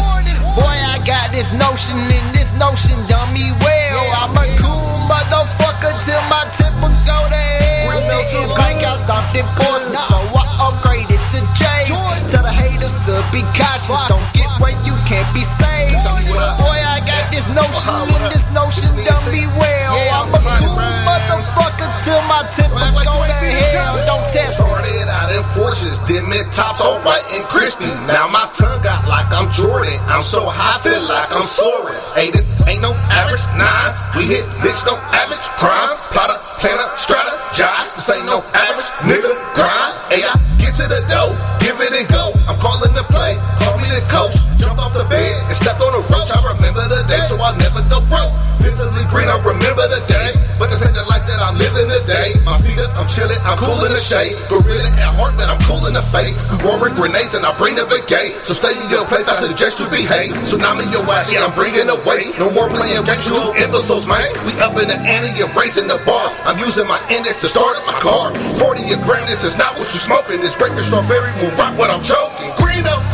Boy, I got this notion, and this notion done me well. I'm a cool motherfucker till my temper go to hell. Didn't like I stopped at forces, so I upgraded to J's. Tell the haters to be cautious. Don't get where you can't be saved. Boy, I got this notion, and this notion done me well. I'm a cool motherfucker till my temper go to hell. Don't test me. Started out in forces, did mid tops all white and crispy. Now my tongue got like I'm Jordan. I'm so high, feel like I'm soaring. Hey, this ain't no average nines. We hit bitch, no average crimes. Plotter, planner, strategize. This ain't no average nigga grind. Hey, I get to the dough, give it and go. I'm calling the play, call me the coach. Jumped off the bed and stepped on the roach. I remember the day, so I'll never go broke. Physically green, I remember the days. Up, I'm cool in the shade. Gorilla at heart, but I'm cool in the face. Roaring grenades and I bring the brigade. So stay in your place, I suggest you behave. Tsunami your ass, yeah, I'm bringing the weight. No more playing games, you two imbeciles, man. We up in the ante and raising the bar. I'm using my index to start up my car. 40 a gram, this is not what you smoking. This grape and strawberry will rock what I'm choking. Green up.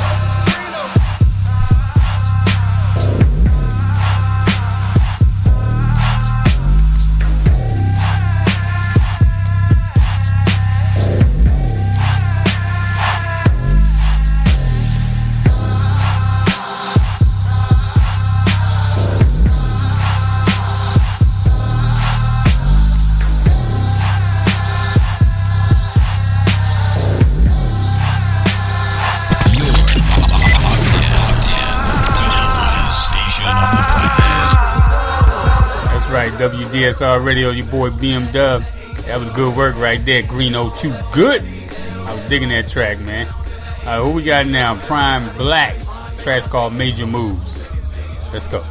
WDSR Radio, your boy BM Dub. That was good work right there. Green 02, good. I was digging that track, man. All right, who we got now? Prime Black. Track's called Major Moves. Let's go.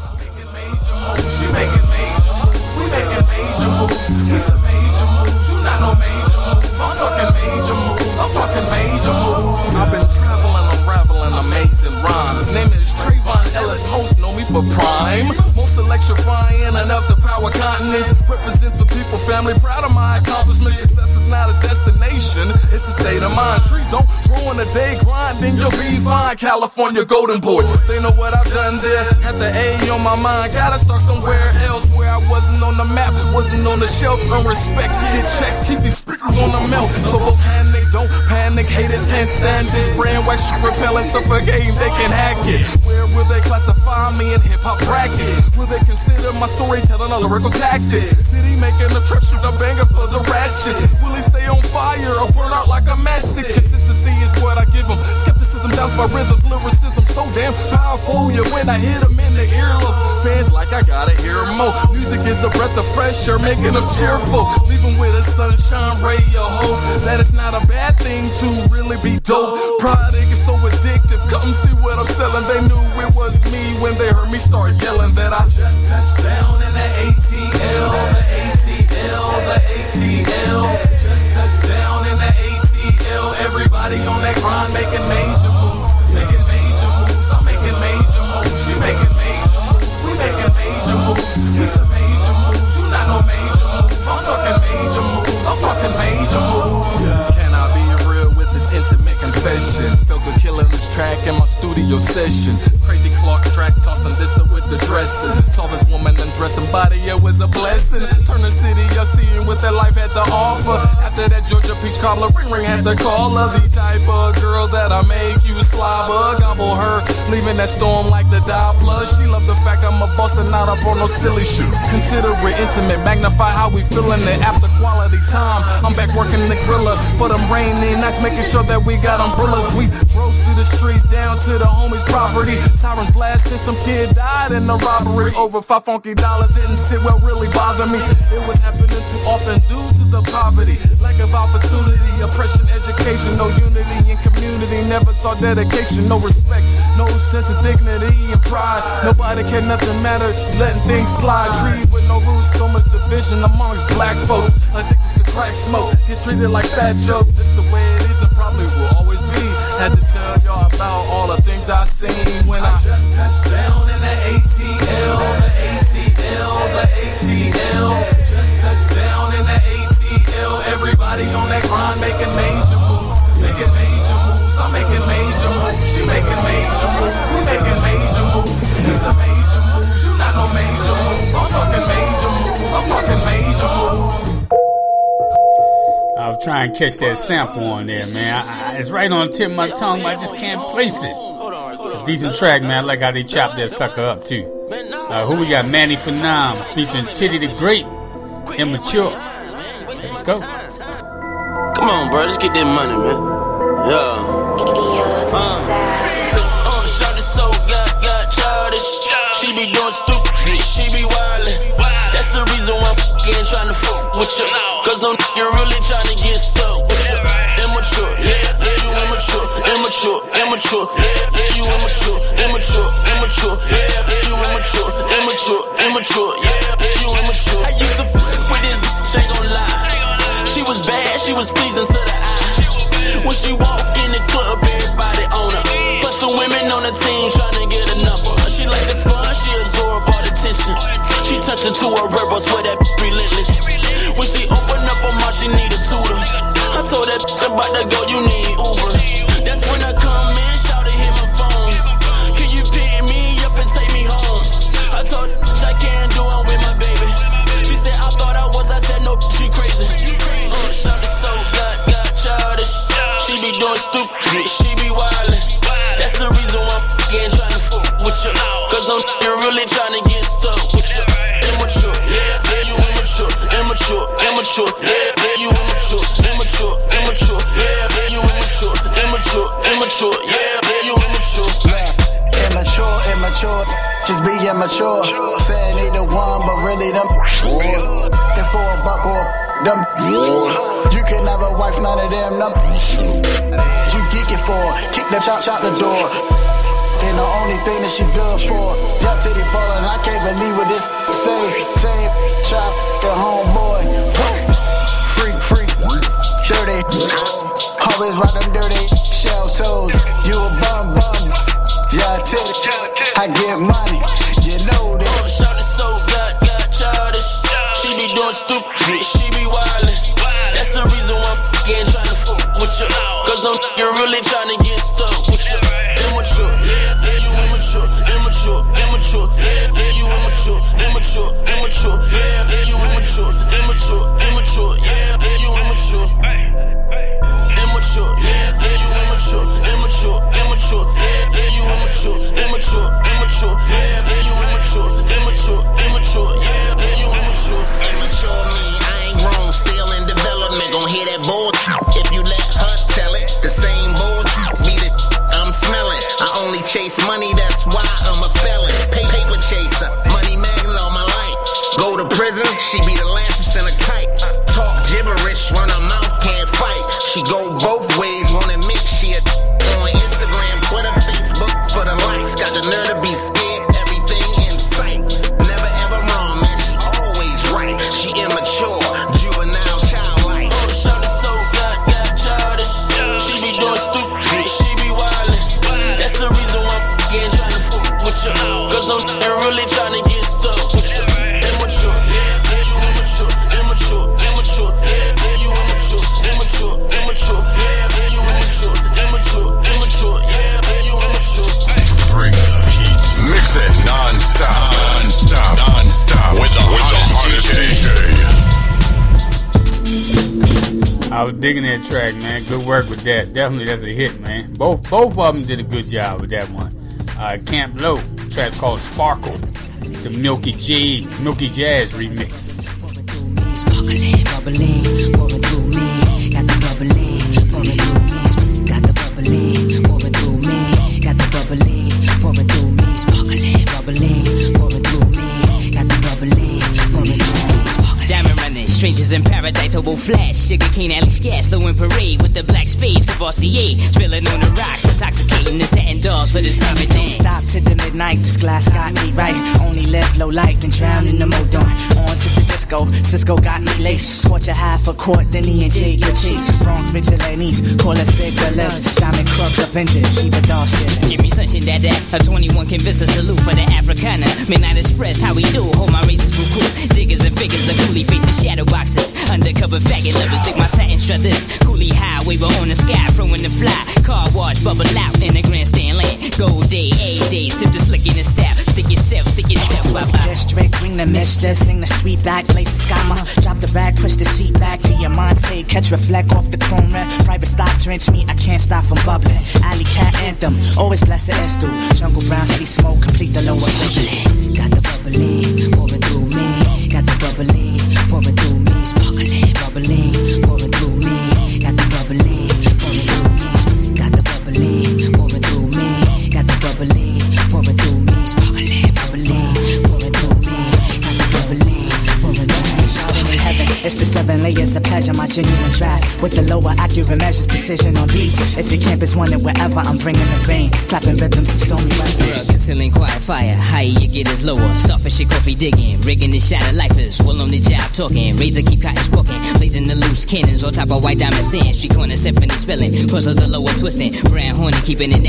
Amazing rhymes. Name is Trayvon Ellis, know me for prime. Most electrifying, enough to our continents. Represent the people, family, proud of my accomplishments. Success is not a destination, it's a state of mind. Trees don't grow in a day grind, then you'll be fine. California Golden Boy, they know what I've done there. Had the A on my mind, gotta start somewhere else where I wasn't on the map, wasn't on the shelf. Earn respect, get checks, keep these speakers on the melt. So volcanic, don't panic, haters can't stand this. Brainwash, repellent, suffocating, they can hack it. Where will they classify me in hip hop brackets? Will they consider my storytelling a lyrical tactic? City making a trip, shoot a banger for the ratchets. Will he stay on fire or burn out like a matchstick? Consistency is what I give him. Skepticism doubts my rhythms, lyricism so damn powerful. Yeah, when I hit him in the earlobe, fans like I gotta hear more. Music is a breath of fresh air, making them cheerful. Leave Leaving with a sunshine ray of hope. That it's not a bad thing to really be dope. Pride is so addictive. Come see what I'm selling. They knew it was me when they heard me start yelling that I just touched down in the ATL, the ATL, the ATL. Just touched down in the ATL. Everybody on that grind making major moves, making major moves. I'm making major moves. She making major moves. We making major moves. We some major moves. You not no major moves. I'm talking major moves. I'm talking major moves. Can I be real with this intimate confession? Felt the kill in this track in my studio session. Crazy Clark track tossing this up with the dressing. Saw this woman undressing body, it was a blessing. Turn the city up, seeing what their life had to offer. After that Georgia peach cobbler, ring ring had to call her the type of girl that I make you slobber. Gobble her, leaving that storm like the Doppler. She love the fact I'm a boss and not up on no silly shit. Consider it intimate, magnify how we feeling it after quality time. I'm back working the griller for them rainy nights, making sure that we got umbrellas. We drove through the streets down to the homies' property. Sirens blasting, some kid died in the robbery. Over five funky dollars didn't sit well, really bother me. It was happening too often due to the poverty, lack of opportunity, oppression, education, no unity in community. Never saw dedication, no respect, no sense of dignity and pride. Nobody care, nothing matter, letting things slide. Trees with no roots, so much division amongst black folks. Addicted to crack smoke, get treated like fat jokes. This the way it is and probably will. Had to tell y'all about all the things I seen when I just touched down in the ATL, the ATL, the ATL. Just touched down in the ATL. Everybody on that grind making major moves, making major moves. I'm making major moves. She making major moves. We making major moves. It's a major moves. You not no major move. I'm talking major moves. I'm talking major moves. I was trying to catch that sample on there, man. I, I, it's right on the tip of my tongue, but I just can't place it. A decent track, man. I like how they chopped that sucker up, too. Uh, who we got? Manny Phenom featuring Titty the Great, Immature. Let's go. Come on, bro. Let's get that money, man. Yeah. Uh, shawty so got, got childish. She be doing stupid shit. She be wildin'. That's the reason why I'm fucking trying to fuck with you. Cause no nigga really trying to get stuck with you. Immature, yeah, yeah, you immature, immature, immature, yeah, yeah, you immature, immature, immature, yeah, yeah, you immature, immature, immature, yeah, yeah, you immature. I used to fuck with this bitch, ain't gon' lie. She was bad, she was pleasing to the eye. When she walk in the club, everybody on her. Put some women on the team trying to get a number. She like the sponge, she absorb all the tension. She tucked into a river, swear that relentless. When she open up her mouth, she need a tutor. I told that bitch I'm about to go, you need Uber. That's when I come in, shout to hit my phone. Can you pick me up and take me home? I told bitch I can't do it with my baby. She said I thought I was, I said no, she crazy. Uh, shout to so got, got childish. She be doing stupid, she be wildin'. That's the reason why I'm fucking trying to fuck with you. Cause nigga really trying to get stuck immature, immature, yeah, yeah, you immature, immature, immature, yeah, yeah, you immature, immature, immature, yeah, yeah, you immature. Immature, immature, just be immature. Saying they the one, but really them. And for a buck or them. You can a wife, none of them them You geek it for, kick the chop, chop the door. And the only thing that she good for, y'all titty ballin', I can't believe what this say. Tape, chop, the homeboy, poop, freak, freak, dirty. Always rock them dirty shell toes. You a bum bum, y'all titty. I get money, you know this. Oh, so god, god childish. She be doing stupid, she be wildin'. That's the reason why I'm getting tryna fuck with you. Cause them you really tryna get stuck. Immature, immature, yeah, yeah, you immature, immature, immature, yeah, yeah, you immature. Immature, yeah, yeah, you immature, immature, immature, yeah, yeah, you immature, immature, immature, yeah, yeah, you immature, immature, immature, yeah, yeah, you immature. Immature mean I ain't grown, still in development. Gon' hear that bull if you let her tell it. The same bull be the I'm smelling. I only chase money, digging that track, man. Good work with that. Definitely, that's a hit, man. Both both of them did a good job with that one. Uh, Camp Lo, track's called Sparkle. It's the Milky J, Milky Jazz remix. Paradise, flash, sugar cane alley scarce, low in parade with the black spades, Cavassier, spilling on the rocks, intoxicating the satin dolls for this private Don't stop to the midnight. This glass got me right. Only live low life and drown in the modon. On to the disco. Cisco got me laced. Scorch a half a quart, then he and Jay could chase. Bronx vigilantes, call us big villas. Diamond Crooks Avengers, Shiva Doll Give me sunshine, that that. A 21 can visit salute for the Africana. Midnight Express, how we do? Hold my razors real cool. Jiggers and figures, the coolie face the shadow boxes. Undercover faggot lovers, dig my satin struthers. Coolie high, we were on the sky, throwing the fly. Car wash, bubble out in the grandstand land. Gold day, A day, sip the slick in the staff. Stick yourself, stick yourself, swap out. District, bring the mister, sing the sweet back, place the scammer. Drop the rag, push the sheet back Monte. Catch reflect off the chrome red. Private stock, drench me, I can't stop from bubbling. Alley cat anthem, always blessed is through. Jungle brown, sea smoke, complete the lower vision. Got the bubbling, pouring through me. Got the bubbling, pouring through me. Sparkling, bubbling, pouring through me. Seven layers of pleasure. My genuine draft with the lower accurate measures, precision on beats. If your camp is wanted wherever, I'm bringing the rain, clapping rhythms to stormy weather. Concealing quiet fire, higher you get is lower. Starfish and shit, coffee digging, rigging the shadow lifers. Well on the job talking, razor keep cotton squawking. Blazing the loose cannons on top of white diamond sand. Street corner symphony spilling, crossers are lower twisting. Brown horny keeping it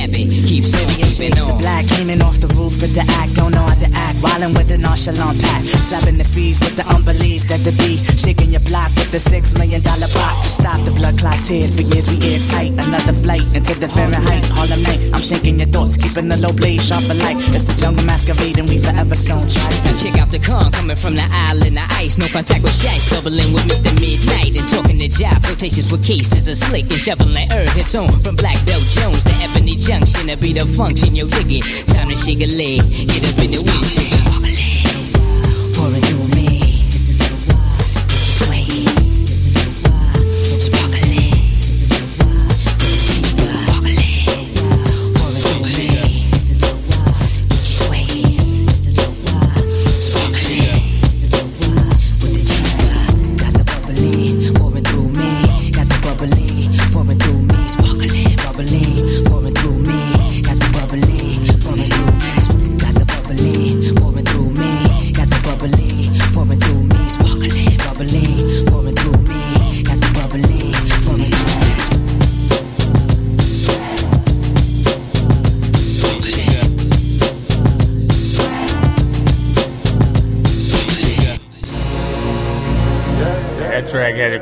keeps on Million keeping on. black Aiming off the roof with the act Don't know how to act Wildin' with the nonchalant pack Slapping the fees with the unbeliefs That the beat Shaking your block with the six million dollar block To stop the blood clot tears For years we airtight Another flight into the Fahrenheit Harlem night I'm shaking your thoughts Keeping the low blade sharp for light It's a jungle masquerade And we forever stone try check out the con coming from the island of ice. No contact with shacks, doubling with Mr. Midnight and talking to job. Flirtatious with cases of slick and shoveling herb hits on from Black Belt Jones to Ebony Junction. To be the function, yo, dig it. Time to shake a leg, get up in the windshield.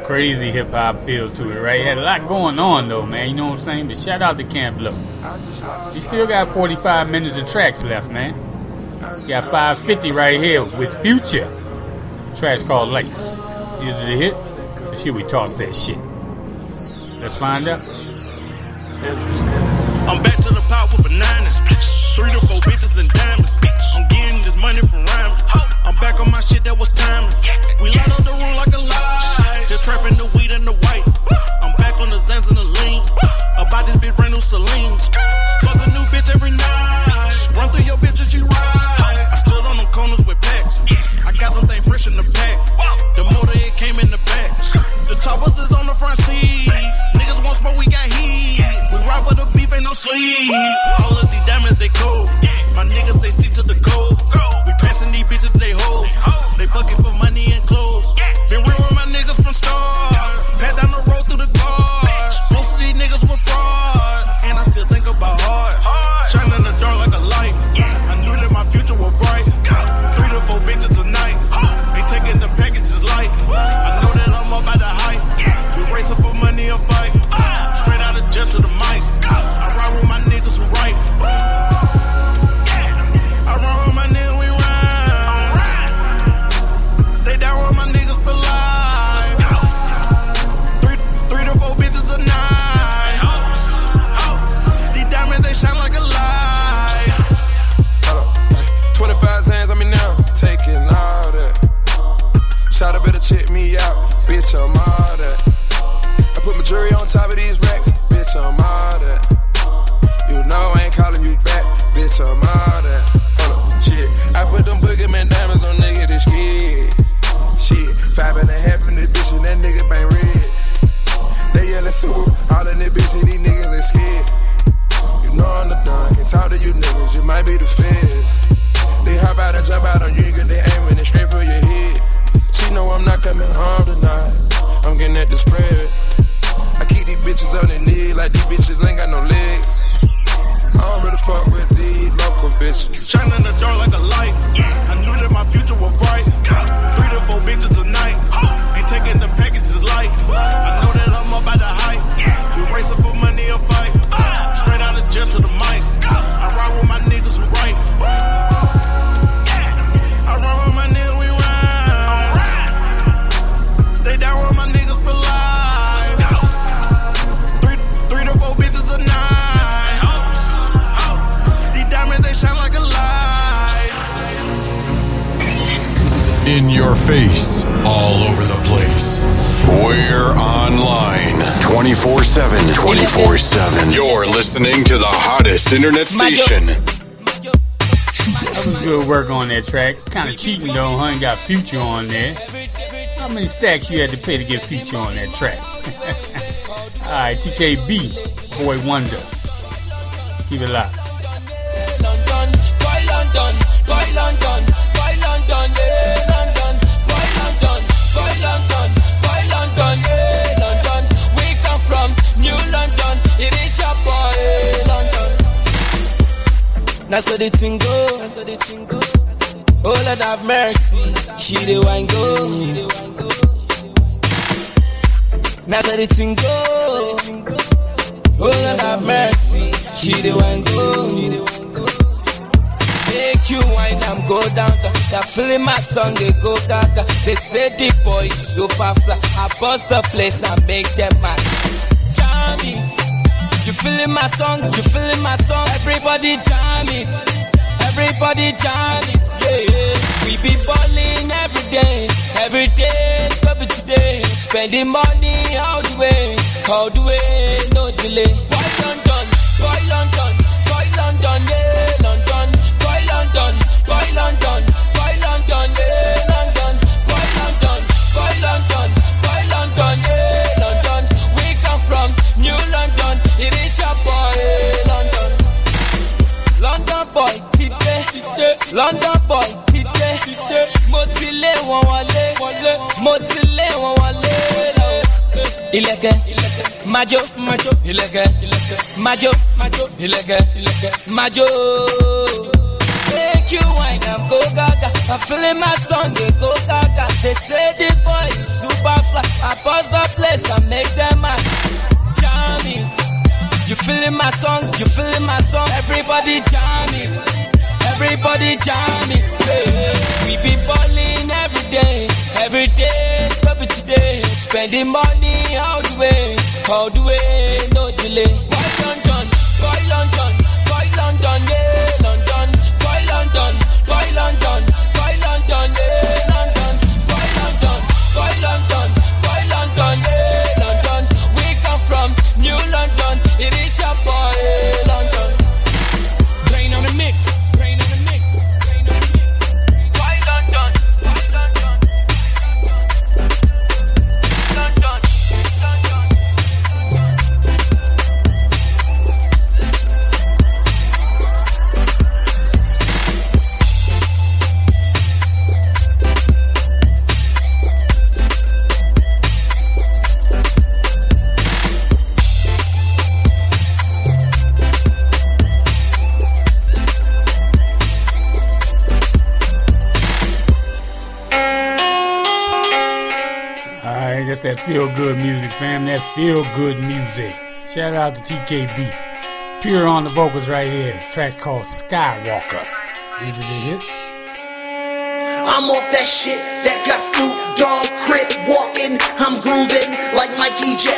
Crazy hip hop feel to it, right? Had a lot going on though, man. You know what I'm saying? But shout out to Camp Lo. You still got 45 minutes of tracks left, man. Got 550 right here with Future. Track's called Lights. Is it a hit? Or should we toss that shit? Let's find out. I'm back to the pot with bananas. Three to four bitches and diamonds. I'm getting this money from rhyming. I'm back on my shit that was timing. We light up face, all over the place. We're online 24 7. 24 7. You're listening to the hottest internet station. Was good work on that track. Kind of cheating though, huh? Ain't got Future on there. How many stacks you had to pay to get Future on that track? <laughs> Alright, TKB, Boy Wonder. Keep it locked. That's how the thing go. Oh Lord have mercy, she the wine go. That's how the thing go. Oh Lord have mercy, she the wine go. Make you wine and go down. That feeling my song they go down. They say the boy is super fly. I bust the place and make them mad. It. You feeling my song? You feeling my song? Everybody jam it. Everybody jam it. Yeah. We be balling every day. Every day, baby today. Spending money all the way. All the way, no delay. London boy ti dé mo ti lé wọn wọlé mo ti lé wọn wọlé lọ. Ilẹ̀kẹ̀ majo ilẹ̀kẹ̀ majo ilẹ̀kẹ̀ majo. Make you wine am go gaga. I'm feeling my Sunday go gaga. They say the boy is super fly. I bust the place and make them mad. Jam it. You feeling my song? You feeling my song? Everybody jam it everybody jam it. We be balling every day, every day, every today. Spending money all the way, all the way, no delay. That's that feel good music, fam. That feel good music. Shout out to TKB. Pure on the vocals right here. This track's called Skywalker. It a hit? I'm off that shit that got Snoop Dogg crip walking. I'm grooving like Mikey J.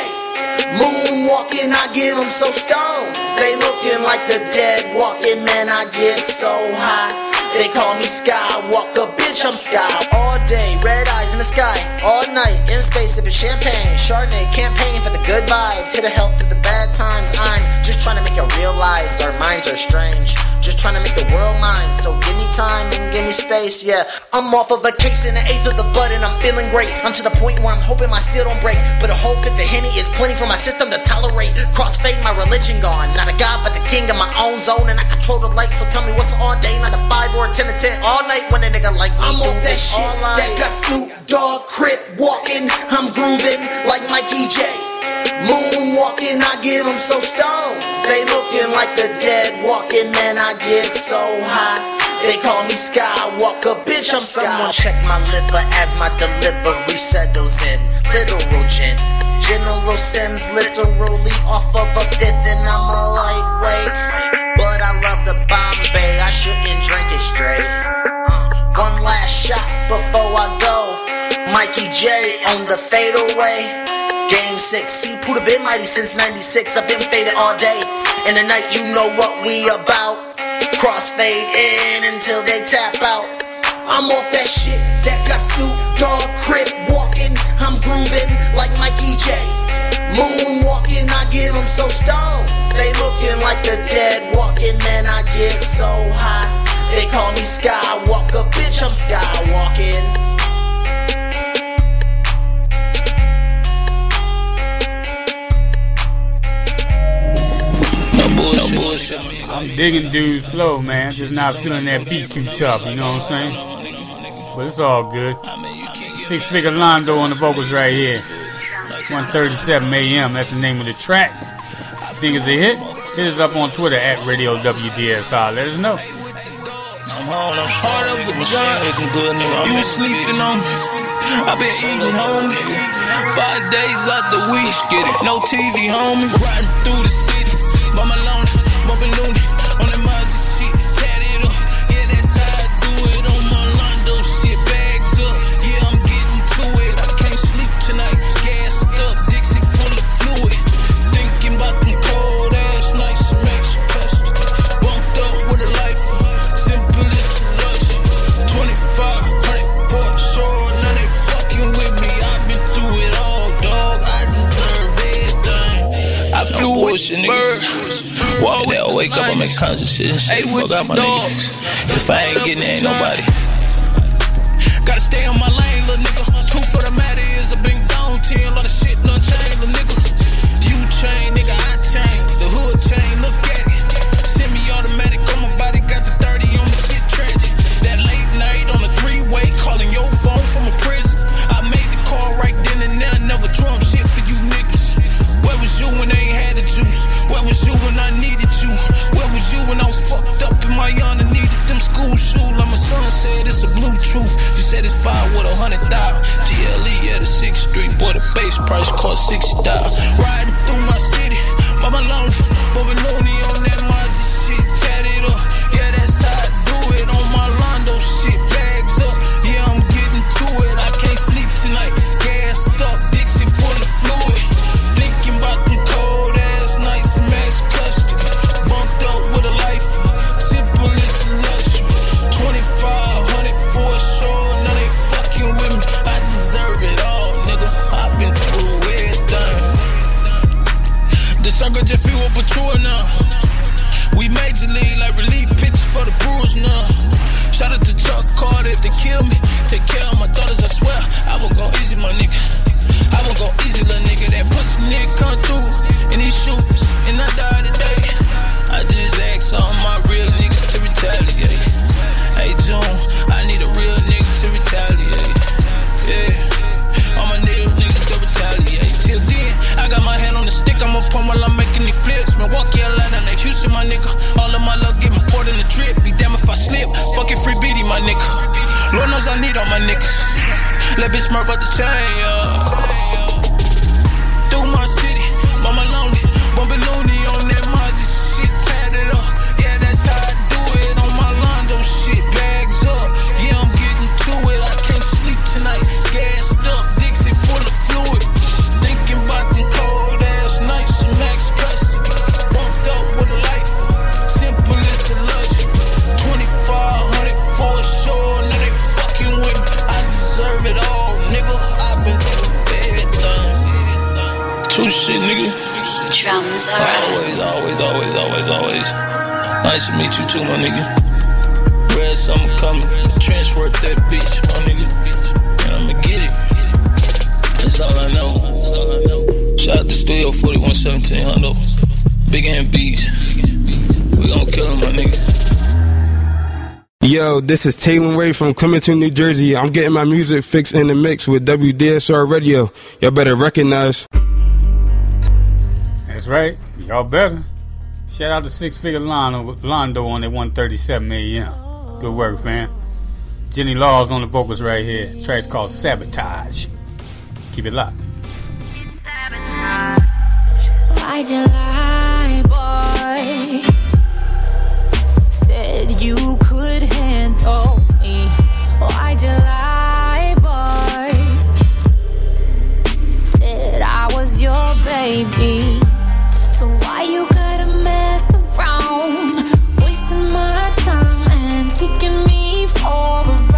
Moonwalking, I get them so stoned. They looking like the dead walking, man. I get so high. They call me Skywalker, bitch. I'm Sky. All day, red eyes in the sky. All night in space, sipping champagne. Chardonnay campaign for the good vibes. Here to help through the bad times. I'm just trying to make you realize our minds are strange. Just trying to make the world mine. So give me time and give me space, yeah. I'm off of a case and an eighth of the bud and I'm feeling great. I'm to the point where I'm hoping my seal don't break. But a whole fifth of Henny is plenty for my system to tolerate. Crossfade my religion gone. Not a god, but the king of my own zone. And I control the light, so tell me what's all day, not a five or a ten to ten. All night when a nigga like me I'm off that this shit all that got Snoop Dogg crip walking. I'm grooving like Mikey J. Moonwalking, I get them so stoned. They looking like the dead walking, man. I get so high. They call me Skywalker, bitch. I'm Someone check my liver as my delivery settles in. Literal gin. General Sims, literally off of a fifth, and I'm a lightweight. But I love the Bombay, I shouldn't drink it straight. Uh, one last shot before I go. Mikey J on the fadeaway. Game six, see, Puda been mighty since 96. I've been faded all day. And night, you know what we about. Crossfade in until they tap out. I'm off that shit that got Snoop Dogg crip walking. I'm grooving like Mikey J. Moonwalking, I get them so stoned. They looking like the dead walking, man. I get so high. They call me Skywalker, bitch. I'm Skywalking. I'm digging dude's flow, man. Just not feeling that beat too tough, you know what I'm saying? But it's all good. Six figure Londo on the vocals right here. 137 AM, that's the name of the track. Think it's a hit? Hit us up on Twitter at Radio WDSR. Let us know. I'm job. You sleeping on me. I've been eating, homie. Five days out the week. No TV, homie. Riding through the loony. On that Mazda shit. Tat it up. Yeah, that's how I do it. On my Londo shit. Bags up. Yeah, I'm getting to it. I can't sleep tonight. Gassed up. Dixie full of fluid. Thinking about them cold ass nights. Makes you. Bumped up with a life. Simple as a rush. 2500 for sure. Now they fucking with me. I've been through it all, dog. I deserve everything. I flew with bird. Whoa, they'll wake up and make conscious shit and shit. Fuck out my dogs. If I ain't getting there, ain't nobody. Gotta stay on my lane, little nigga. Truth for the matter is I've been gone 10. A lot of shit done changed, little nigga. You change, nigga, I change. The hood chain, look at it. Semi automatic on my body, got the 30 on the shit tragic. That late night on the three way, calling your phone from a prison. I made the call right then and there, never drum shit for you niggas. Where was you when they ain't had the juice? Where was you when I needed you? Where was you when I was fucked up in my yard and needed them school shoes? Like my son said, it's a blue truth. You said it's fine with a hundred thousand. GLE at yeah, a six street, boy, the base price cost six thousand. Riding through my city, my lonely, but we lonely on that Mozzie shit, tatted up. my nigga. Transfer that bitch, my nigga. And I'ma get it. That's all I know. That's all I know. Shout out to Studio 4117 Hundo. Big and We gon' kill him, my nigga. Yo, this is Taylor Ray from Clementon, New Jersey. I'm getting my music fixed in the mix with WDSR Radio. Y'all better recognize. That's right. Y'all better. Shout out to Six Figure Londo, Londo on that 137 AM. Good work, fam. Jenny Laws on the vocals right here. Track's called Sabotage. Keep it locked. Why'd you lie, boy? Said you could handle me. Why'd you lie, boy? Said I was your baby. So why you? taking me for a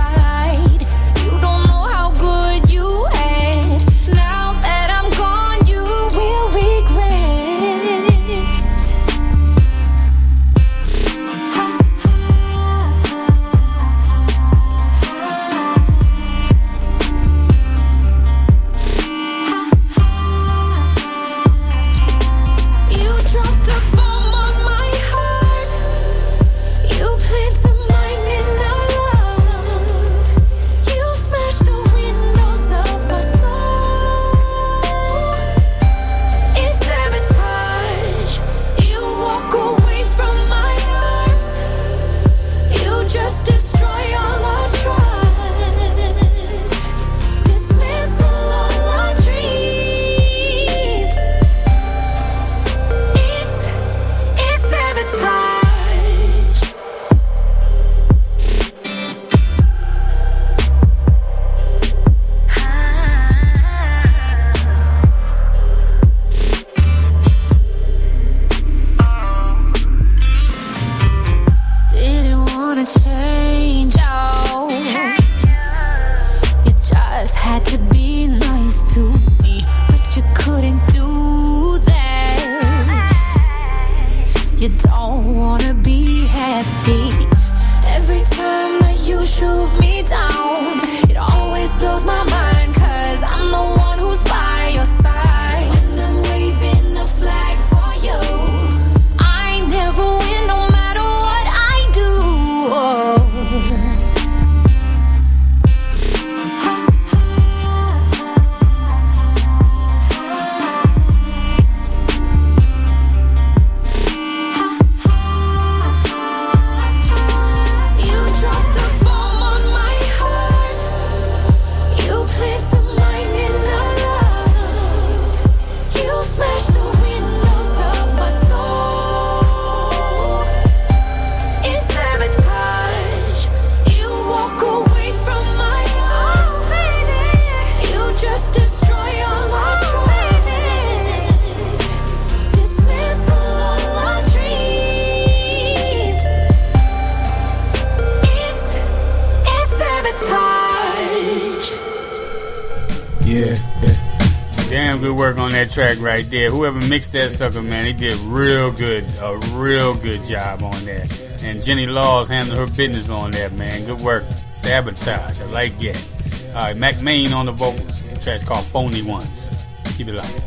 track right there. Whoever mixed that sucker, man, he did real good, a real good job on that. And Jenny Laws handled her business on that, man. Good work. Sabotage, I like that. All right, Mac Main on the vocals. The track's called Phony Ones. Keep it locked.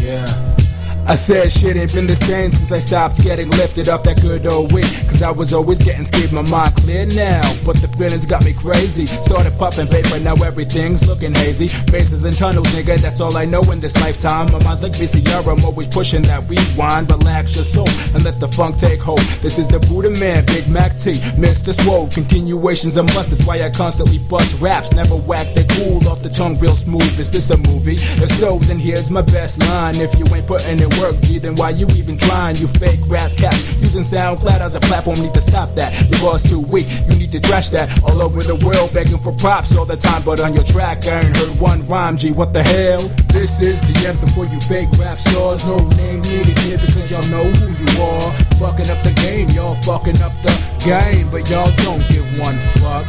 Yeah. I said shit ain't been the same since I stopped getting lifted up that good old week. Cause I was always getting scared, my mind clear now. But the feelings got me crazy. Started puffing paper, now everything's looking hazy. Bases and tunnels, nigga, that's all I know in this lifetime. My mind's like VCR, I'm always pushing that rewind. Relax your soul and let the funk take hold. This is the Buddha Man, Big Mac T, Mr. Swole. Continuations a must, that's why I constantly bust raps. Never whack, they cool off the tongue real smooth. Is this a movie? If so, then here's my best line. If you ain't putting it work, G, then why you even trying? You fake rap cats using SoundCloud as a platform. Need to stop that. Your bars too weak. You to trash that. All over the world begging for props all the time, but on your track I ain't heard one rhyme. G, what the hell? This is the anthem for you fake rap stars. No name needed here because y'all know who you are. Fucking up the game, y'all fucking up the game, but y'all don't give one fuck.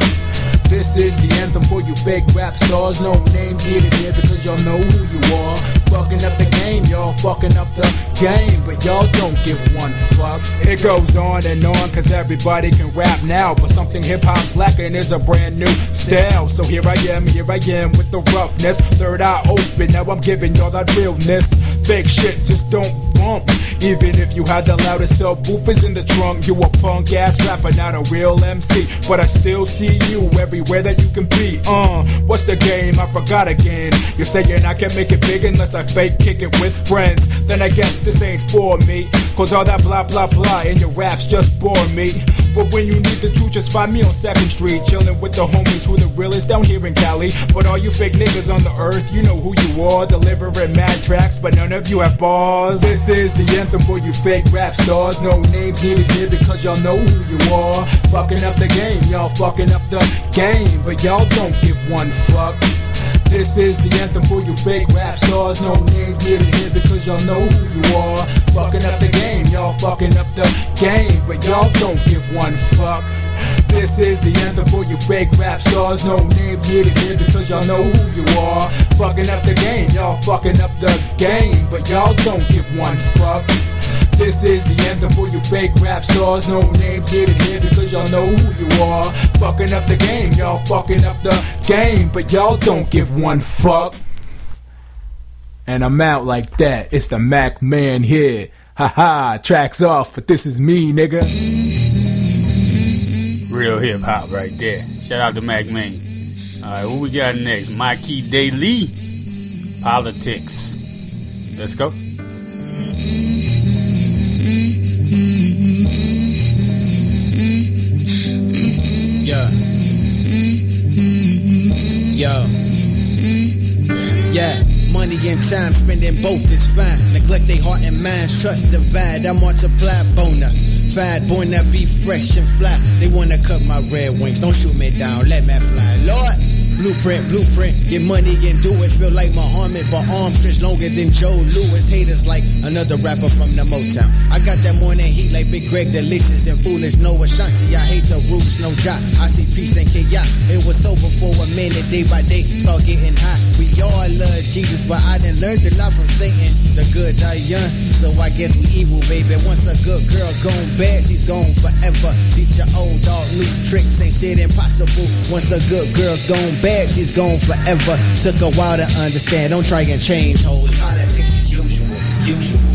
This is the anthem for you fake rap stars. No names needed here because y'all know who you are. Fucking up the game, y'all fucking up the game, but y'all don't give one fuck. It goes on and on cause everybody can rap now, but something hip hop's lacking is a brand new style. So here I am, here I am with the roughness. Third eye open, now I'm giving y'all that realness. Fake shit just don't bump. Even if you had the loudest subwoofers in the trunk, you a punk ass rapper, not a real MC. But I still see you everywhere that you can be. Uh, what's the game? I forgot again. You're saying I can't make it big unless I fake kick it with friends. Then I guess this ain't for me. Cause all that blah blah blah in your raps just bore me. But when you need the truth, just find me on 2nd Street, chillin' with the homies who the realest down here in Cali. But all you fake niggas on the earth, you know who you are. Delivering mad tracks, but none of you have bars. This is the anthem for you fake rap stars. No names needed here because y'all know who you are. Fucking up the game, y'all fucking up the game, but y'all don't give one fuck. This is the anthem for you fake rap stars. No names needed here because y'all know who you are. Fucking up the game, y'all fucking up the game, but y'all don't give one fuck. This is the anthem for you fake rap stars. No names needed here because y'all know who you are. Fucking up the game, y'all fucking up the game, but y'all don't give one fuck. This is the anthem for you fake rap stars. No names needed here because y'all know who you are. Fucking up the game, y'all fucking up the game, but y'all don't give one fuck. And I'm out like that. It's the Mac Man here. Haha, tracks off, but this is me, nigga. Real hip hop right there. Shout out to Mac Man. All right, what we got next? Mikey Daily, politics. Let's go. Time spending both is fine. Neglect their heart and minds, trust divide. I multiply bona. Fide, born to be fresh and fly. They wanna cut my red wings. Don't shoot me down, let me fly. Lord. Blueprint, blueprint, get money and do it. Feel like Muhammad, but arms stretch longer than Joe Louis. Haters like another rapper from the Motown. I got that morning heat like Big Greg, delicious and foolish. No Ashanti, I hate the rules, no job. I see peace and chaos. It was over for a minute, day by day, start getting hot. We all love Jesus, but I done learned a lot from Satan. The good die young, so I guess we evil, baby. Once a good girl gone bad, she's gone forever. Teach your old dog new tricks, ain't shit impossible. Once a good girl's gone bad, she's gone forever. Took a while to understand, don't try and change hoes. Politics is usual, usual.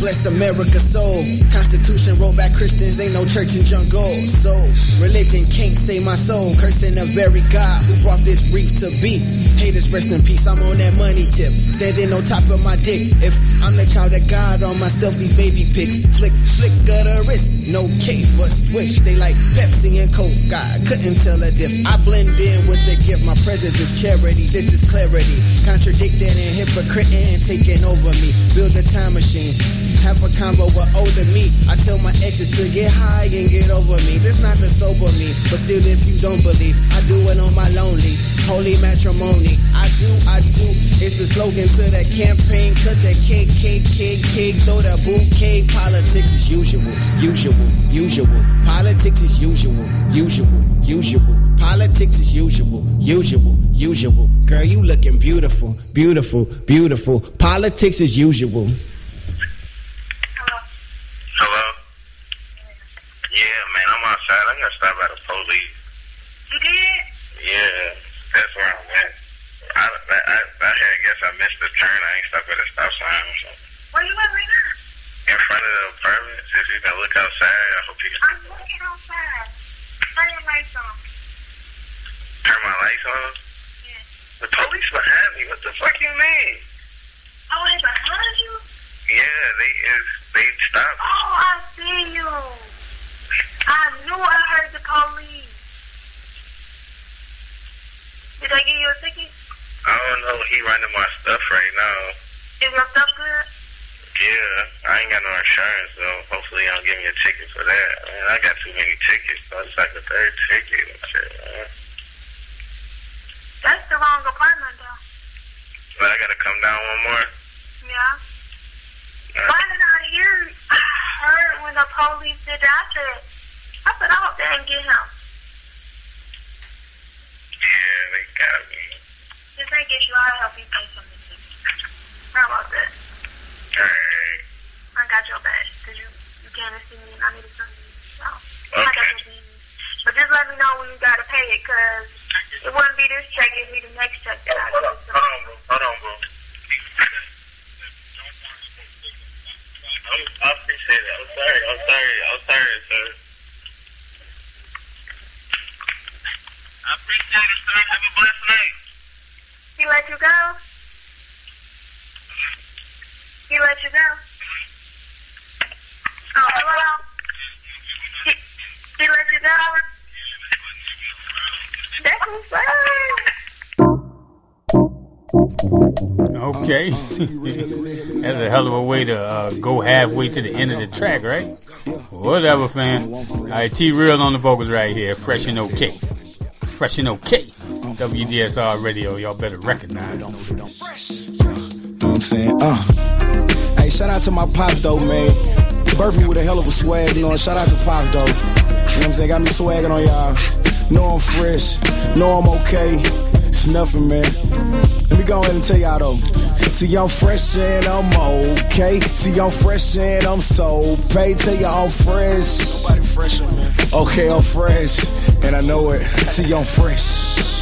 Bless America's soul. Constitution wrote back Christians, ain't no church in jungle. So religion can't save my soul. Cursing the very God who brought this reef to be. Haters rest in peace. I'm on that money tip, standing on top of my dick. If I'm the child of God on my selfies, baby pics, flick, flick of the wrist. No K, but switch. They like Pepsi and Coke. God couldn't tell a diff. I blend in with the gift. My presence is charity. This is clarity. Contradicting and hypocrite and taking over me. Build a time machine. Have a combo with older me. I tell my exit to get high and get over me. This not the sober me, but still, if you don't believe, I do it on my lonely. Holy matrimony. I do, I do. It's the slogan to that campaign. Cut that cake, cake, cake, cake. Throw that bouquet. Politics is usual, usual, usual. Politics is usual, usual, usual. Politics is usual, usual, usual. Girl, you looking beautiful, beautiful, beautiful. Politics is usual. Hello? Yeah, man, I'm outside. I gotta stop by the police. You did? Yeah, that's where I'm at. I, I, I, I had, guess I missed the turn. I ain't stopped at a stop sign or something. Where you at right now? In front of the apartment. If you can look outside, I hope you can I'm looking outside. Turn your lights on. turn my lights on. The police behind me. What the fuck you mean? Oh, they behind you? Yeah, they is they stopped. Oh, I see you. I knew I heard the police. Did they give you a ticket? I don't know. He running my stuff right now. Is your stuff good? Yeah, I ain't got no insurance, so hopefully they don't give me a ticket for that. Man, I got too many tickets, so it's like the third ticket and shit, man. That's the wrong apartment, though. But I gotta come down one more. Yeah. Why did I hear? I heard when the police did that. I said, I said, I hope they didn't get him. Yeah, they got me. If they get you, I'll help you pay something. How about that? Alright. I got your back because you, you came to see me and I needed something. So, I got your baby. But just let me know when you got to pay it because it wouldn't be this check, it'd be the next check that I get. hold on, bro. Hold on, bro. I'm, I appreciate it. I'm sorry. I'm sorry. I'm sorry, sir. I appreciate it, sir. Have a blessed night. He let you go? He let you go? Oh, hello? He, he let you go? That's what's up. Okay. <laughs> That's a hell of a way to uh, go halfway to the end of the track, right? Whatever, fam. All right, T Real on the vocals right here. Fresh and okay. Fresh and okay. WDSR radio. Y'all better recognize. know what I'm saying? Uh. Hey, shout out to my pops though, man. Birthday with a hell of a swag, you know. Shout out to pops though. You know what I'm saying? Got me swagging on y'all. Know I'm fresh. Know I'm okay. It's nothing, man. Let me go ahead and tell y'all though. See, I'm fresh and I'm okay. See, I'm fresh and I'm so paid. Tell you I'm fresh. Nobody fresher, man. Okay, I'm fresh. And I know it. See, I'm fresh.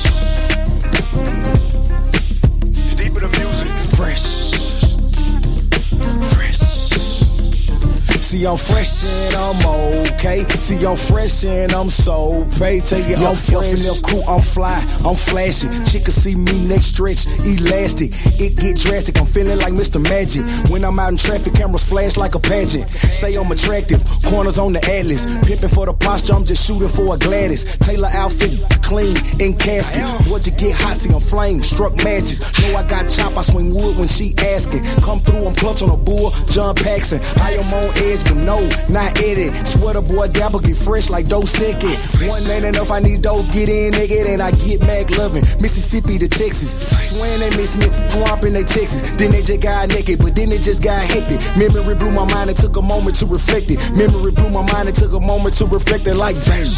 See, I'm fresh and I'm okay. See, I'm fresh and I'm so paid. Tell you I'm fresh. Yo, crew, I'm fly, I'm flashy. Chicken see me next stretch, elastic. It get drastic. I'm feeling like Mr. Magic. When I'm out in traffic, cameras flash like a pageant. Say I'm attractive, corners on the atlas. Pimping for the posture, I'm just shooting for a Gladys. Taylor outfit, clean in casket. What'd you get hot? See, I'm flame, struck matches. Know I got chop, I swing wood when she asking. Come through, I'm clutch on a bull, John Paxson. I am on edge, no, not edit. Sweater boy, dabble, get fresh like dough sicket. One ain't enough, I need dough, get in, nigga, and I get Mac loving. Mississippi to Texas. Swearing they miss me, swamp in they Texas. Then they just got naked, but then it just got hectic. Memory blew my mind, it took a moment to reflect it. Memory blew my mind, it took a moment to reflect it like damn.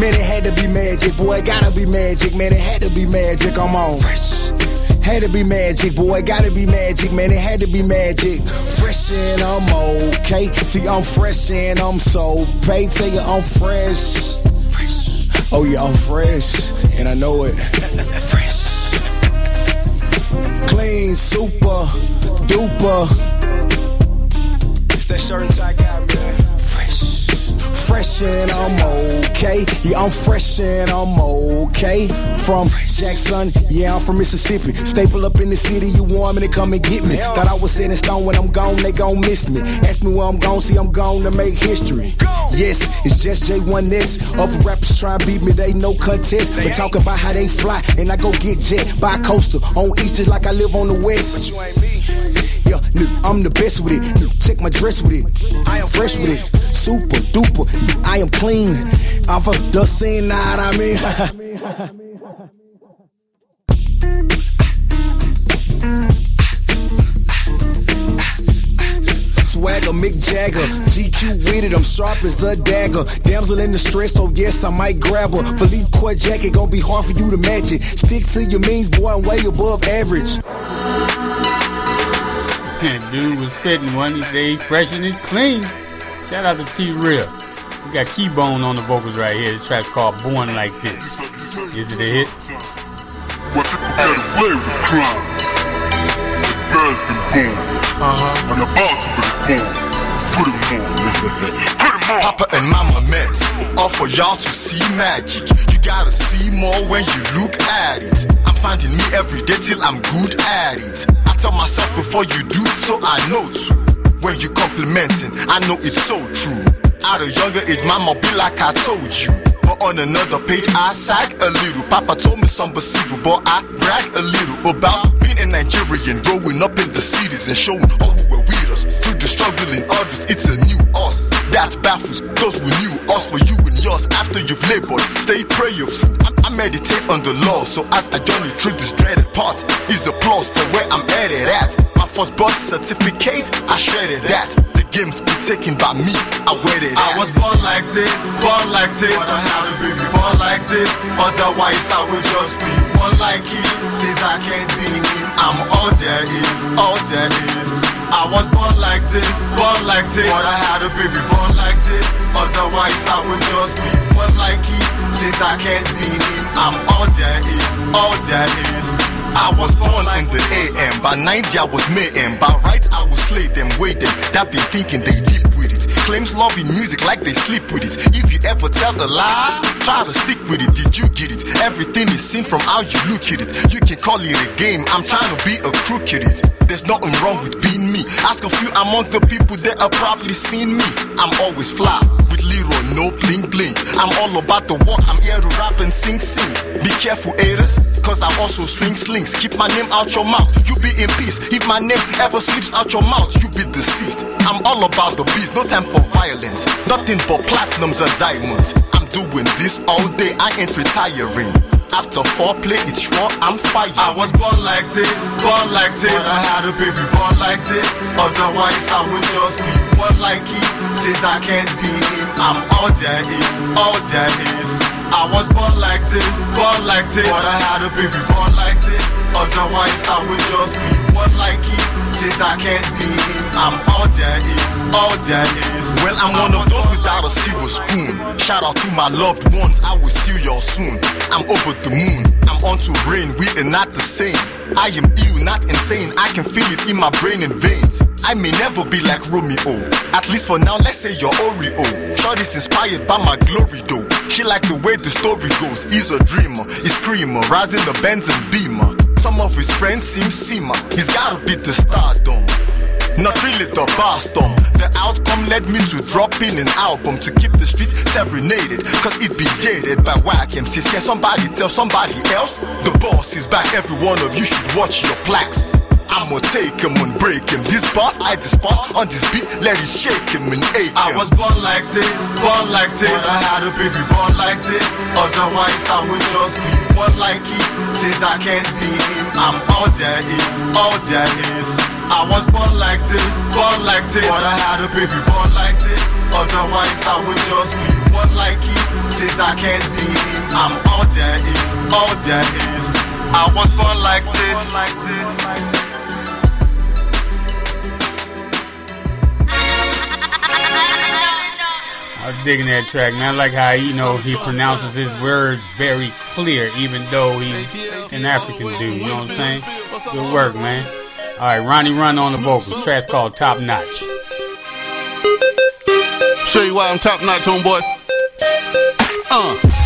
Man, it had to be magic, boy, it gotta be magic, man, it had to be magic, I'm on. Fresh. Had to be magic, boy, gotta be magic, man, it had to be magic. Fresh and I'm okay. See, I'm fresh and I'm so paid. Tell you I'm fresh. Oh yeah, I'm fresh, and I know it. fresh. Clean, super, duper. It's that shirt tie guy, man. Fresh. Fresh and I'm okay. Yeah, I'm fresh and I'm okay. From Jackson, yeah, I'm from Mississippi. Staple up in the city, you want me to come and get me. Thought I was set in stone when I'm gone, they gon' miss me. Ask me where I'm gone, see I'm gone to make history. Yes, it's just J1S. Other rappers try and beat me, they no contest. But talking about how they fly, and I go get jet by coastal on east just like I live on the west. Yeah, nigga, I'm the best with it. Check my dress with it. I am fresh with it. Super duper. I am clean. I'm from the scene, know what I mean? Swagger, Mick Jagger, GQ with it, I'm sharp as a dagger. Damsel in the stress, so oh yes, I might grab her. Philippe Court jacket, gon' be hard for you to match it. Stick to your means, boy, I'm way above average. Dude was spitting one. He said he fresh and he clean. Shout out to T Real. We got Keybone on the vocals right here. The track's called Born Like This. Is it a hit? What people get away with crime. The birds been born. Uh-huh. And about to be born. Put 'em on. Put 'em on. Papa and Mama met, all for y'all to see magic. You gotta see more when you look at it. I'm finding me every day till I'm good at it. Tell myself before you do, so I know too. When you complimenting, I know it's so true. At a younger age, mama be like I told you. But on another page, I sag a little. Papa told me some perceivable, but I brag a little about being a Nigerian, growing up in the cities and showing all who were with us. Through the struggle in others, it's a new. That baffles those who knew us for you and yours after you've labored. Stay prayerful. I, I meditate on the law, so as I journey through this dreaded part, is applause for where I'm headed at. My first birth certificate, I shredded that. The games be taken by me, I waited. I was born like this, born like this. But I had a baby born like this. Otherwise, I would just be one like it. Since I can't be I'm all there is, all there is. I was born like this, born like this. But I had a baby born like this. Otherwise, I would just be one like it. Since I can't be him, I'm all there is, all there is. I was born in the AM. By 90, I was mayhem. By right, I would slay them, wait them. That be thinking they deep with it. Claims love in music like they sleep with it. If you ever tell a lie, try to stick with it. Did you get it? Everything is seen from how you look at it. You can call it a game. I'm trying to be a crook at it. There's nothing wrong with being me. Ask a few among the people that have probably seen me. I'm always fly with Leroy, no bling bling. I'm all about the walk. I'm here to rap and sing sing. Be careful, haters, cause I also swing slings. Keep my name out your mouth. You be in peace. If my name ever slips out your mouth, you be deceased. I'm all about the beast. No time for violence. Nothing but platinums and diamonds. I'm doing this all day. I ain't retiring. After foreplay, it's sure I'm fired. I was born like this, born like this. But I had a baby born like this. Otherwise, I would just be one like it. Since I can't be him, I'm all there is, all there is. I was born like this, born like this. But I had a baby born like this. Otherwise, I would just be one like it. Since I can't be I'm all there is, all there is. Well, I'm one of those without a silver spoon. Shout out to my loved ones, I will see y'all soon. I'm over the moon, I'm on to rain, we are not the same. I am ill, not insane, I can feel it in my brain and veins. I may never be like Romeo. At least for now, let's say you're Oreo. Shorty's inspired by my glory though. She like the way the story goes. He's a dreamer, he's screamer, rising the Benz and Beamer. Some of his friends seem seamer. He's gotta be the stardom. Not really the bastard. The outcome led me to drop in an album to keep the street serenaded. Cause it be jaded by whack MCs. Can somebody tell somebody else? The boss is back, every one of you should watch your plaques. I'ma take him and break him. This boss I despise on this beat, let it shake him and ache him. I was born like this, born like this. I had a baby born like this. Otherwise, I would just be one like it. Since I can't be him, I'm all there is, all there is. I was born like this, born like this. But I had a baby born like this. Otherwise, I would just be one like it. Since I can't be him, I'm all there is, all there is. I was born like this. I was digging that track, man. I like how you know he pronounces his words very clear, even though he's an African dude. You know what I'm saying? Good work, man. All right, Ronnie Run on the vocals. Track's called Top Notch. Show you why I'm top notch, homeboy. Uh.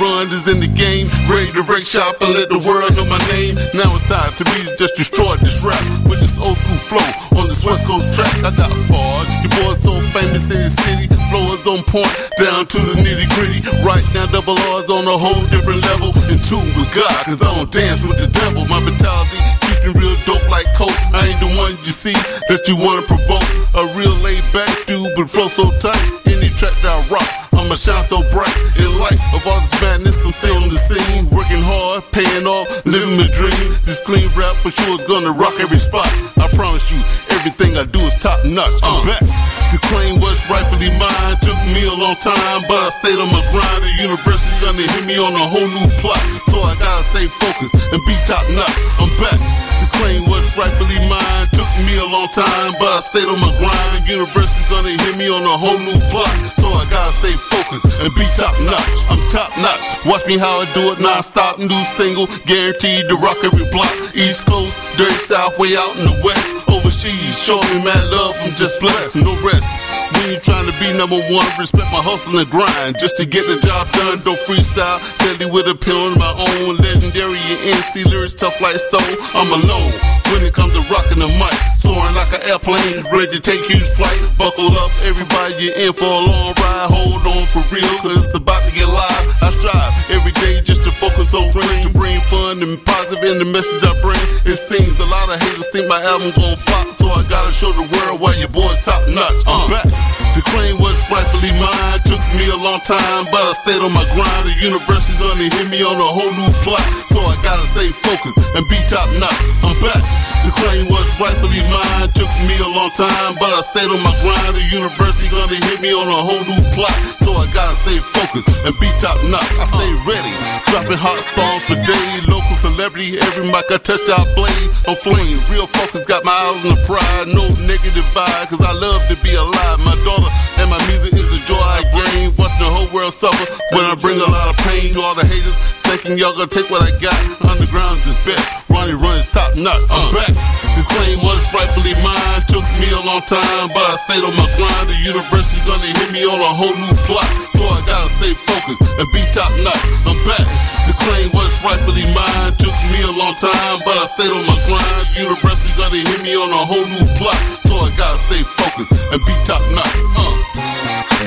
Run is in the game. Ready to break shop and let the world know my name. Now it's time to me to just destroy this rap with this old school flow on this West Coast track. I got bars. Your boy's so famous in the city. Flow is on point, down to the nitty gritty. Right now, double R's on a whole different level. In tune with God, cause I don't dance with the devil. My mentality keeping real dope like coke. I ain't the one you see that you wanna provoke. A real laid back dude, but flow so tight. Any track that I rock, I'ma shine so bright. In light of all this madness, I'm still on the scene. Working hard, paying off, living the dream. This clean rap for sure is gonna rock every spot. I promise you, everything I do is top notch. I'm uh. back. To claim what's rightfully mine took me a long time, but I stayed on my grind. The university gonna hit me on a whole new plot, so I gotta stay focused and be top notch. I'm back. To claim what's rightfully mine took me a long time, but I stayed on my grind. The university gonna hit me on a whole new plot, so I gotta stay focused and be top notch. I'm top notch. Watch me how I do it non-stop. New single, guaranteed to rock every block. East Coast, dirty South, way out in the West. Overseas, show me mad love, I'm just blessed, no rest. We ain't trying to be number one, respect my hustle and grind. Just to get the job done, don't freestyle. Deadly with a pill on my own. Legendary and NC lyrics tough like stone. I'm alone when it comes to rocking the mic. Soaring like an airplane, ready to take huge flight. Buckle up, everybody, you're in for a long ride. Hold on for real, cause it's about to get live. I strive every day just to focus on frame, to bring fun and positive in the message I bring. It seems a lot of haters think my album gon' flop, so I gotta show the world why your boy's top notch. I'm back. The claim was rightfully mine took me a long time, but I stayed on my grind. The university gonna hit me on a whole new plot, so I gotta stay focused and be top notch. I'm back. To claim what's rightfully mine took me a long time, but I stayed on my grind. The university gonna hit me on a whole new plot, so I gotta stay focused and be top notch. I stay ready, dropping hot songs for days. Local celebrity, every mic I touch, I blade. I'm flame, real focus, got my eyes on the pride. No negative vibe, cause I love to be alive. My daughter and my music is the joy I gain. Watching the whole world suffer when I bring a lot of pain to all the haters. Thinking y'all gonna take what I got. Underground's is best. Ronnie Run is top notch. I'm back. This claim was rightfully mine. Took me a long time, but I stayed on my grind. The university gonna hit me on a whole new plot. So I gotta stay focused and be top notch. I'm back. The claim was rightfully mine. Took me a long time, but I stayed on my grind. The university gonna hit me on a whole new plot. So I gotta stay focused and be top notch. Uh.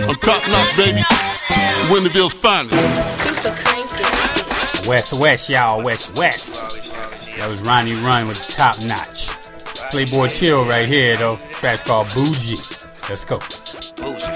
I'm top notch, baby. Winterville's finest. Super cranky. West West, y'all. West West. That was Ronnie Run with the top notch. Playboy Chill right here, though. Track's called Bougie. Let's go. My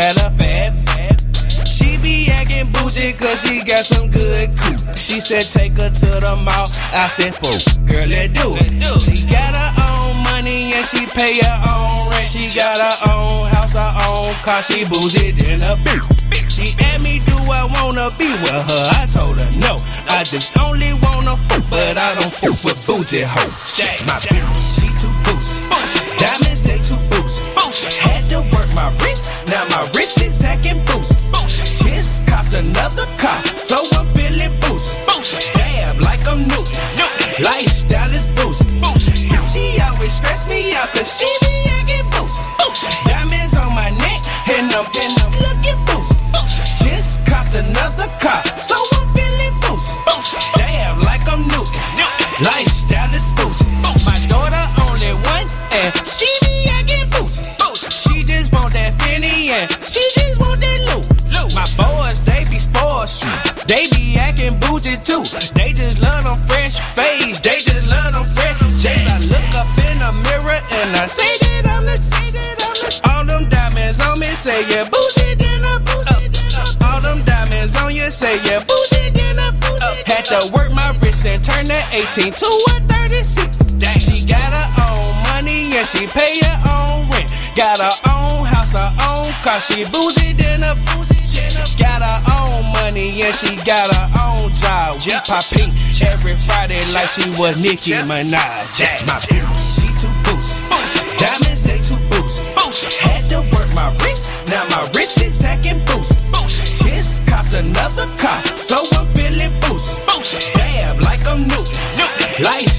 got a fat, fat. She be acting bougie cause she got some good cool. She said take her to the mall. I said, "Fool, girl, let's do it." She got her own money and she pay her own rent. She got her own house, her own car. She bougie than a bitch. She asked me, do I wanna be with her? I told her no. I just only wanna fuck, but I don't fuck with bougie hoes. My bitch, she too bougie. My wrist 18 to a 36. She got her own money and she pay her own rent. Got her own house, her own car. She boozy then a boozy. Chin. Got her own money and she got her own job. We pop pink every Friday like she was Nicki Minaj. My bitch, she too boozy. Diamonds, they too boozy. Had to work my wrist, now my wrist is acting boozy. Just copped another car, so Lifestyle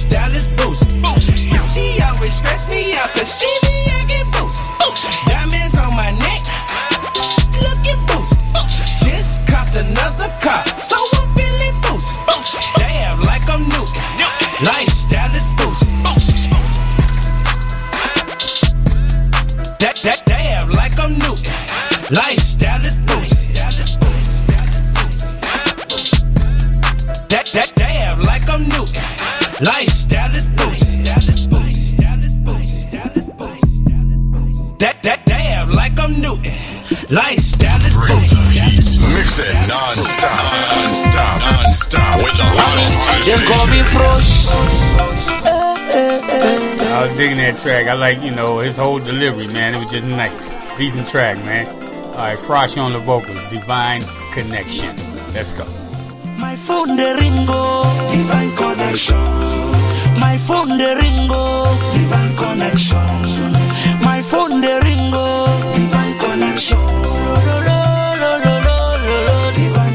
was digging that track. I like, you know, his whole delivery, man. It was just nice. Decent track, man. All right, Frosh on the vocals. Divine Connection. Let's go. My phone the ringo, divine connection. My phone the ringo, divine connection. My phone the ringo, divine connection. Divine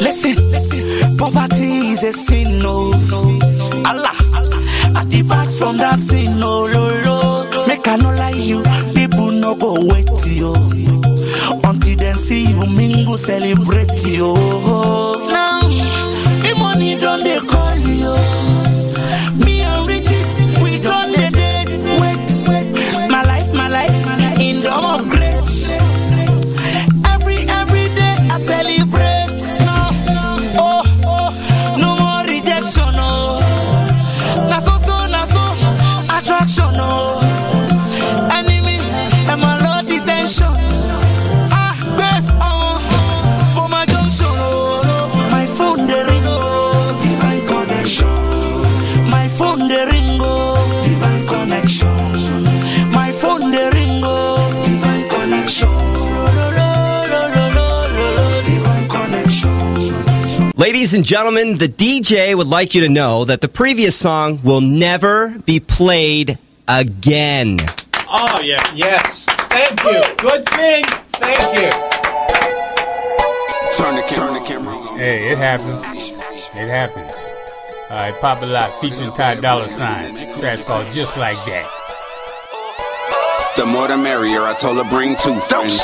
listen. Poverty is a sin, no. Allah, I depart from that scene, no. Lo, lo. Make I no lie you, people no go wait you until they see you mingle celebrate you. Now, me money done they call Ladies and gentlemen, the DJ would like you to know that the previous song will never be played again. Oh, yeah. Yes. Thank you. Good thing. Thank you. Turn the camera, turn the camera. Hey, it happens. It happens. All right, Pop a Lot featuring Ty Dolla $ign. Track called Just Like That. The more the merrier, I told her bring two friends.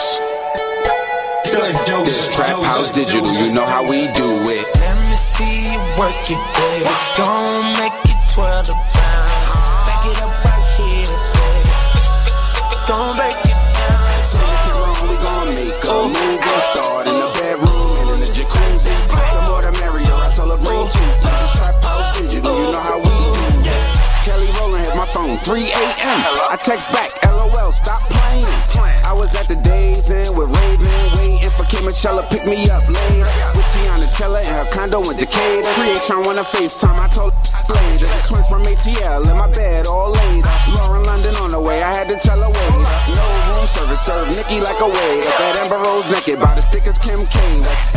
This trap house digital, you know how we do it. Work it, baby. Gon' make it twirl around. Back it up right here, baby. Gon' break it down. Take it wrong, we gon' make a move start in the bedroom and in the jacuzzi. The more the merrier, I told her bring two. This trap house digital, you know how we do it. Kelly Rowland hit my phone, 3 I text back, LOL, stop playing. I was at the days in with Raven, waiting for Kim Michelle pick me up later. With Teyana Taylor in her condo in Decatur. Creation wanna FaceTime, I told later. Twins from ATL in my bed all later. Lauren London on the way, I had to tell her wait. No room service, serve Nikki like a waiter. Bad Amber Rose naked by the stickers Kim K.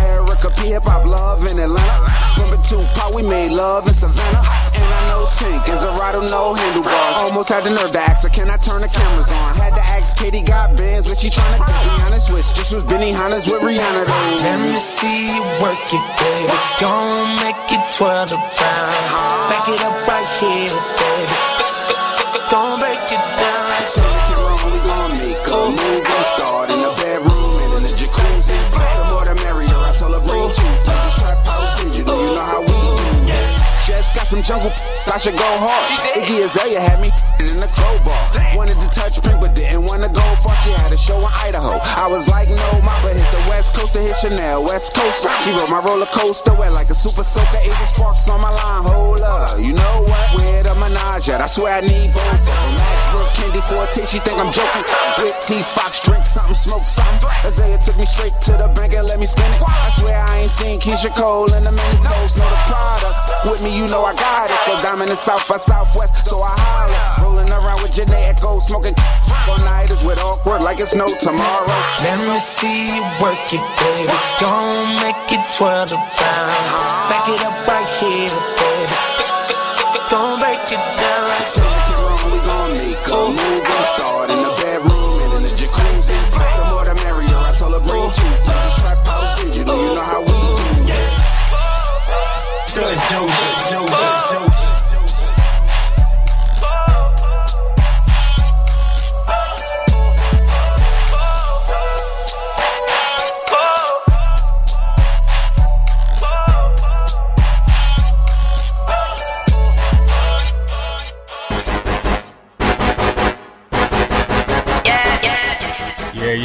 Erica P. Hip Hop Love in Atlanta. Two, Pop, we made love in Savannah. And I know Tink is a rider, no handlebars. Almost had the nerve to ask her, can I turn the cameras on? Had to ask Katie, got bands, what she tryna to be honest with? This was Benihana's with Rihanna though. Let me see you work it, baby. Gon' make it twirl around. Back it up right here, baby. Gon' break it down. Take it wrong, we gon' make a move and start in the bedroom and in the jacuzzi. The more the merrier, I tell her bring two friends. This trap house digital, you know you know how we do. Just got some jungle, Sasha go hard. Iggy Azalea had me in the crowbar. Wanted to touch pink, but didn't want to go far. She had a show in Idaho. I was like, no, ma, but hit the West Coast to hit Chanel. West Coast, she rode my roller coaster wet like a super soaker. Asian sparks on my line, hold up. You know what? Where the menage at? I swear I need both. Max Brook, Candy Forte, she think I'm joking. With T Fox, drink something, smoke something. Isaiah took me straight to the bank and let me spend it. I swear I ain't seen Keyshia Cole in the many toes. Know the product with me, you know I got it. So diamond in the South by Southwest, so I holler. Rolling around with Janae Echo, smoking <laughs> all with awkward like it's no tomorrow. Let me see you work it, baby. Gon' make it twirl around. Back it up right here, baby.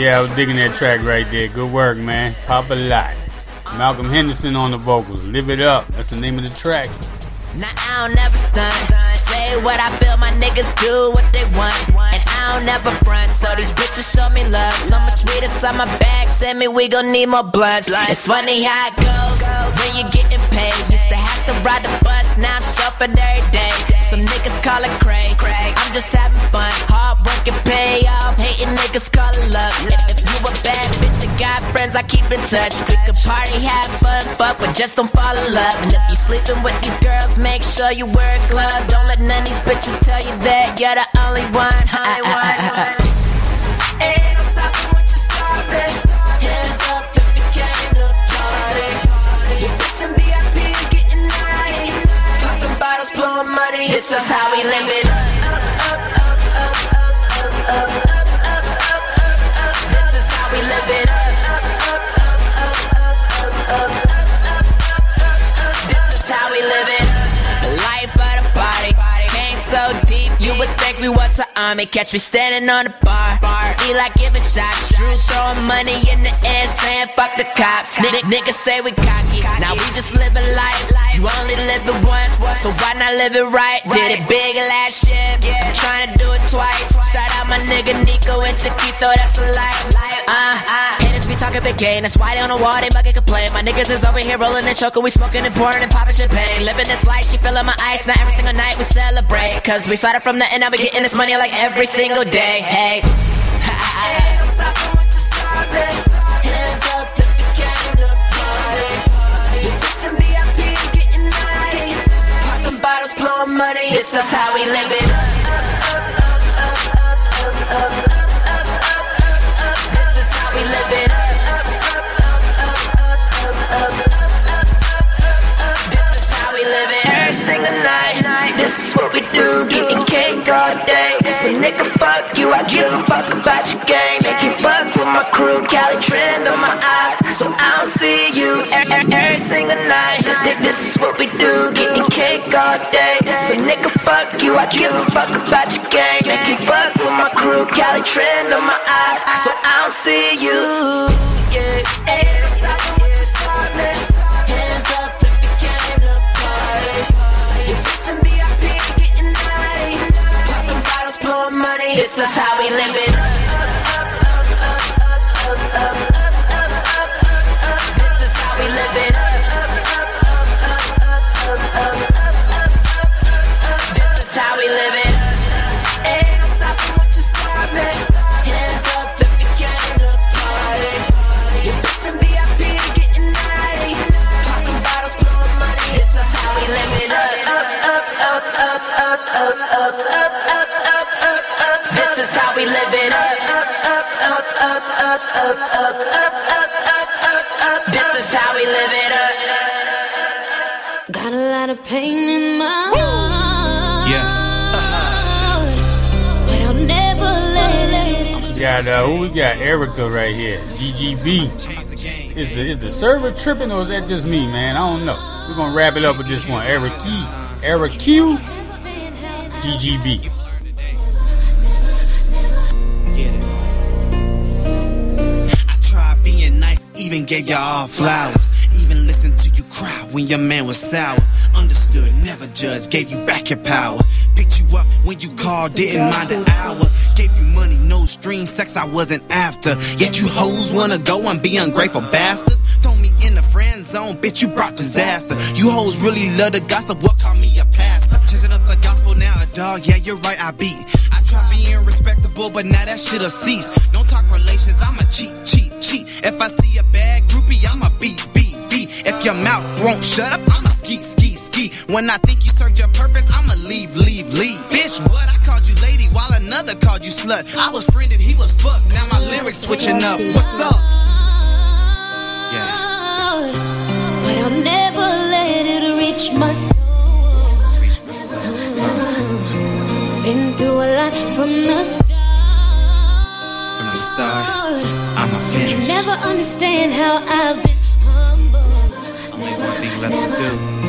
Yeah, I was digging that track right there. Good work, man. Pop a lot. Malcolm Henderson on the vocals. Live it up. That's the name of the track. Now I don't never stunt. Say what I feel, my niggas do what they want. And I don't never front, so these bitches show me love. So much sweet inside my bag, send me, we gon' need more blunts. It's funny how it goes when you're getting paid. Used to have to ride the bus, now I'm shopping every day. Some niggas call it cray. I'm just having fun. Hard work and pay off. Niggas call luck. If, you a bad bitch, you got friends I keep in touch. We could party, have fun, fuck, but just don't fall in love. And if you sleeping with these girls, make sure you wear a glove. Don't let none of these bitches tell you that you're the only one. Only one. Ain't no stopping once you start this. Hands up if you came to party. You bitchin' VIP, getting. Popping bottles, blowing money. This is how we live it. We was an army. Catch me standing on the bar. Eli giving shots. Drew throwing money in the air, saying fuck the cops. Nigga, niggas say we cocky. Now we just living life. You only live it once, so why not live it right? Did it big last year. Trying to do it twice. Shout out my nigga Nico and Chiquito, that's a life. Uh, haters be talking big game, that's why they on the wall, they bucket complain. My niggas is over here rolling and choking, we smoking and pouring and popping champagne. Living this life, she feeling my ice, now every single night we celebrate. Cause we started from nothing, now we getting this money like every single day. Hey. Hands up if you came to party. You bitchin' VIP, getting naughty. Popping bottles, blowing money. This is how we live it. What we do. Getting cake all day. So nigga, fuck you. I give a fuck about your gang. They can't fuck with my crew. Cali trend on my eyes. So I don't see you e- e- every single night. This, is what we do. Getting cake all day. So nigga, fuck you. I give a fuck about your gang. They can't fuck with my crew. Cali trend on my eyes. So I don't see you. Yeah. This is how we live it. Got a lot of pain in my heart. But I'll never let it. Got uh, who we got? Erica right here. GGB. Is the is the server tripping or is that just me, man? I don't know. We're gonna wrap it up with this one. Eric Q. Eric Q. GGB. I tried being nice, even gave y'all flowers. Even listened to you cry when your man was sour. Understood, never judged, gave you back your power. Picked you up when you called, didn't mind an hour. Gave you money, no string, sex I wasn't after. Yet you hoes wanna go and be ungrateful bastards. Throw me in the friend zone, bitch, you brought disaster. You hoes really love the gossip, what call me a pastor? Changing up the gospel now, A dog, yeah, you're right, I beat. I try being respectable, but now that shit'll cease. Don't talk relations, I'ma cheat, cheat, cheat. If I see a bad groupie, I'ma beat, beat, beat. If your mouth won't shut up, I'ma. When I think you served your purpose, I'ma leave, leave, leave. Bitch, what? I called you lady while another called you slut. I was friended, he was fucked. Now my lyrics switching up. What's up? Yeah. But I'll never let it reach my soul. Been through a lot from the start. From the start, I'ma You finish. never understand how I've been humbled. Only one thing left to do.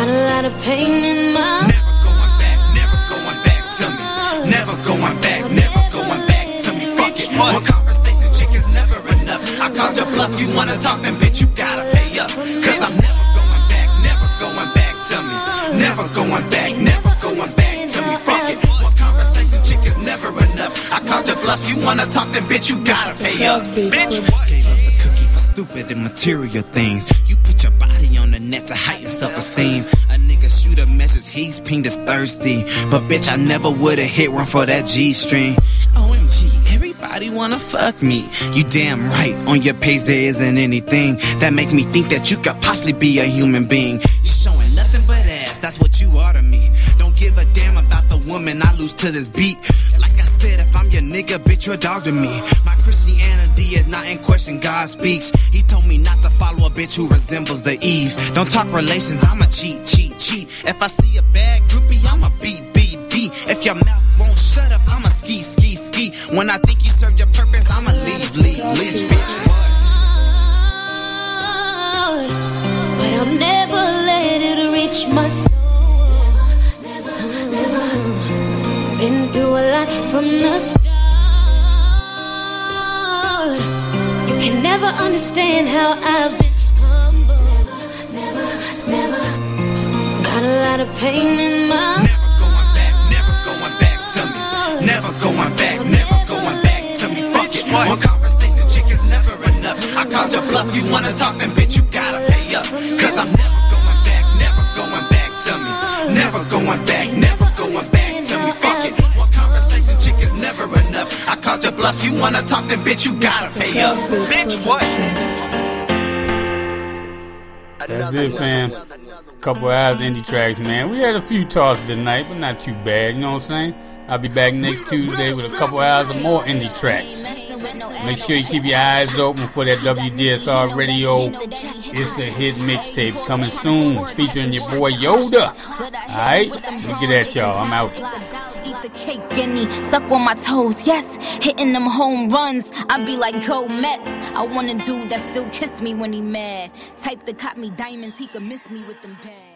Got a lot of pain in my Never going back, never going back to me. Never going back, never going back to me. Fuck it. One conversation, chick is never enough. I called your bluff, you wanna talk, then bitch, you gotta pay up. Cause I'm never going back, never going back to me. Never going back, never going back to me. Fuck it. One conversation, chick is never enough. I called your bluff, you wanna talk, then bitch, you gotta pay up. Bitch, what? Gave up the cookie for stupid and material things. You put your body on the net to heighten self-esteem. A nigga shoot a message, he's pinged as thirsty. But bitch, I never would've hit one for that G-string. OMG, everybody wanna fuck me. You damn right, on your page there isn't anything that make me think that you could possibly be a human being. You showing nothing but ass, that's what you are to me. Don't give a damn about the woman I lose to this beat. Like I said, if I'm your nigga, bitch, you're a dog to me. My Christianity is not in question, God speaks. He told me not to follow a bitch who resembles the Eve. Don't talk relations, I'ma cheat, cheat, cheat. If I see a bad groupie, I'ma beat, beat, beat. If your mouth won't shut up, I'ma ski, ski, ski. When I think you served your purpose, I'ma leave, leave, leave, bitch. But I'll never let it reach my soul. Never, never, never. Been through a lot from the start. You can never understand how I've been humbled. Never, never. Got a lot of pain in my Never going back, Never going back to me. Never going back, never going back to me. Fuck it. One conversation, chick is never enough. I called your bluff, you wanna talk, then bitch, you gotta pay up. Cause I'm never going back, never going back to me. Never going back, never going back to me. Fuck it. Bluff, you wanna talk, then bitch, you gotta pay up. Bitch, what? That's it, fam. Couple hours indie tracks, man. We had a few tosses tonight, but not too bad. You know what I'm saying? I'll be back next Tuesday with a couple hours of more indie tracks. Make sure you keep your eyes open for that WDSR radio. It's a hit mixtape coming soon, featuring your boy Yoda. Alright? Get at y'all. I'm out. Eat the cake, guinea, stuck on my toes, yes. Hitting them home runs, I be like, go Mets. I want a dude that still kiss me when he mad. Type that caught me diamonds, he could miss me with them bags.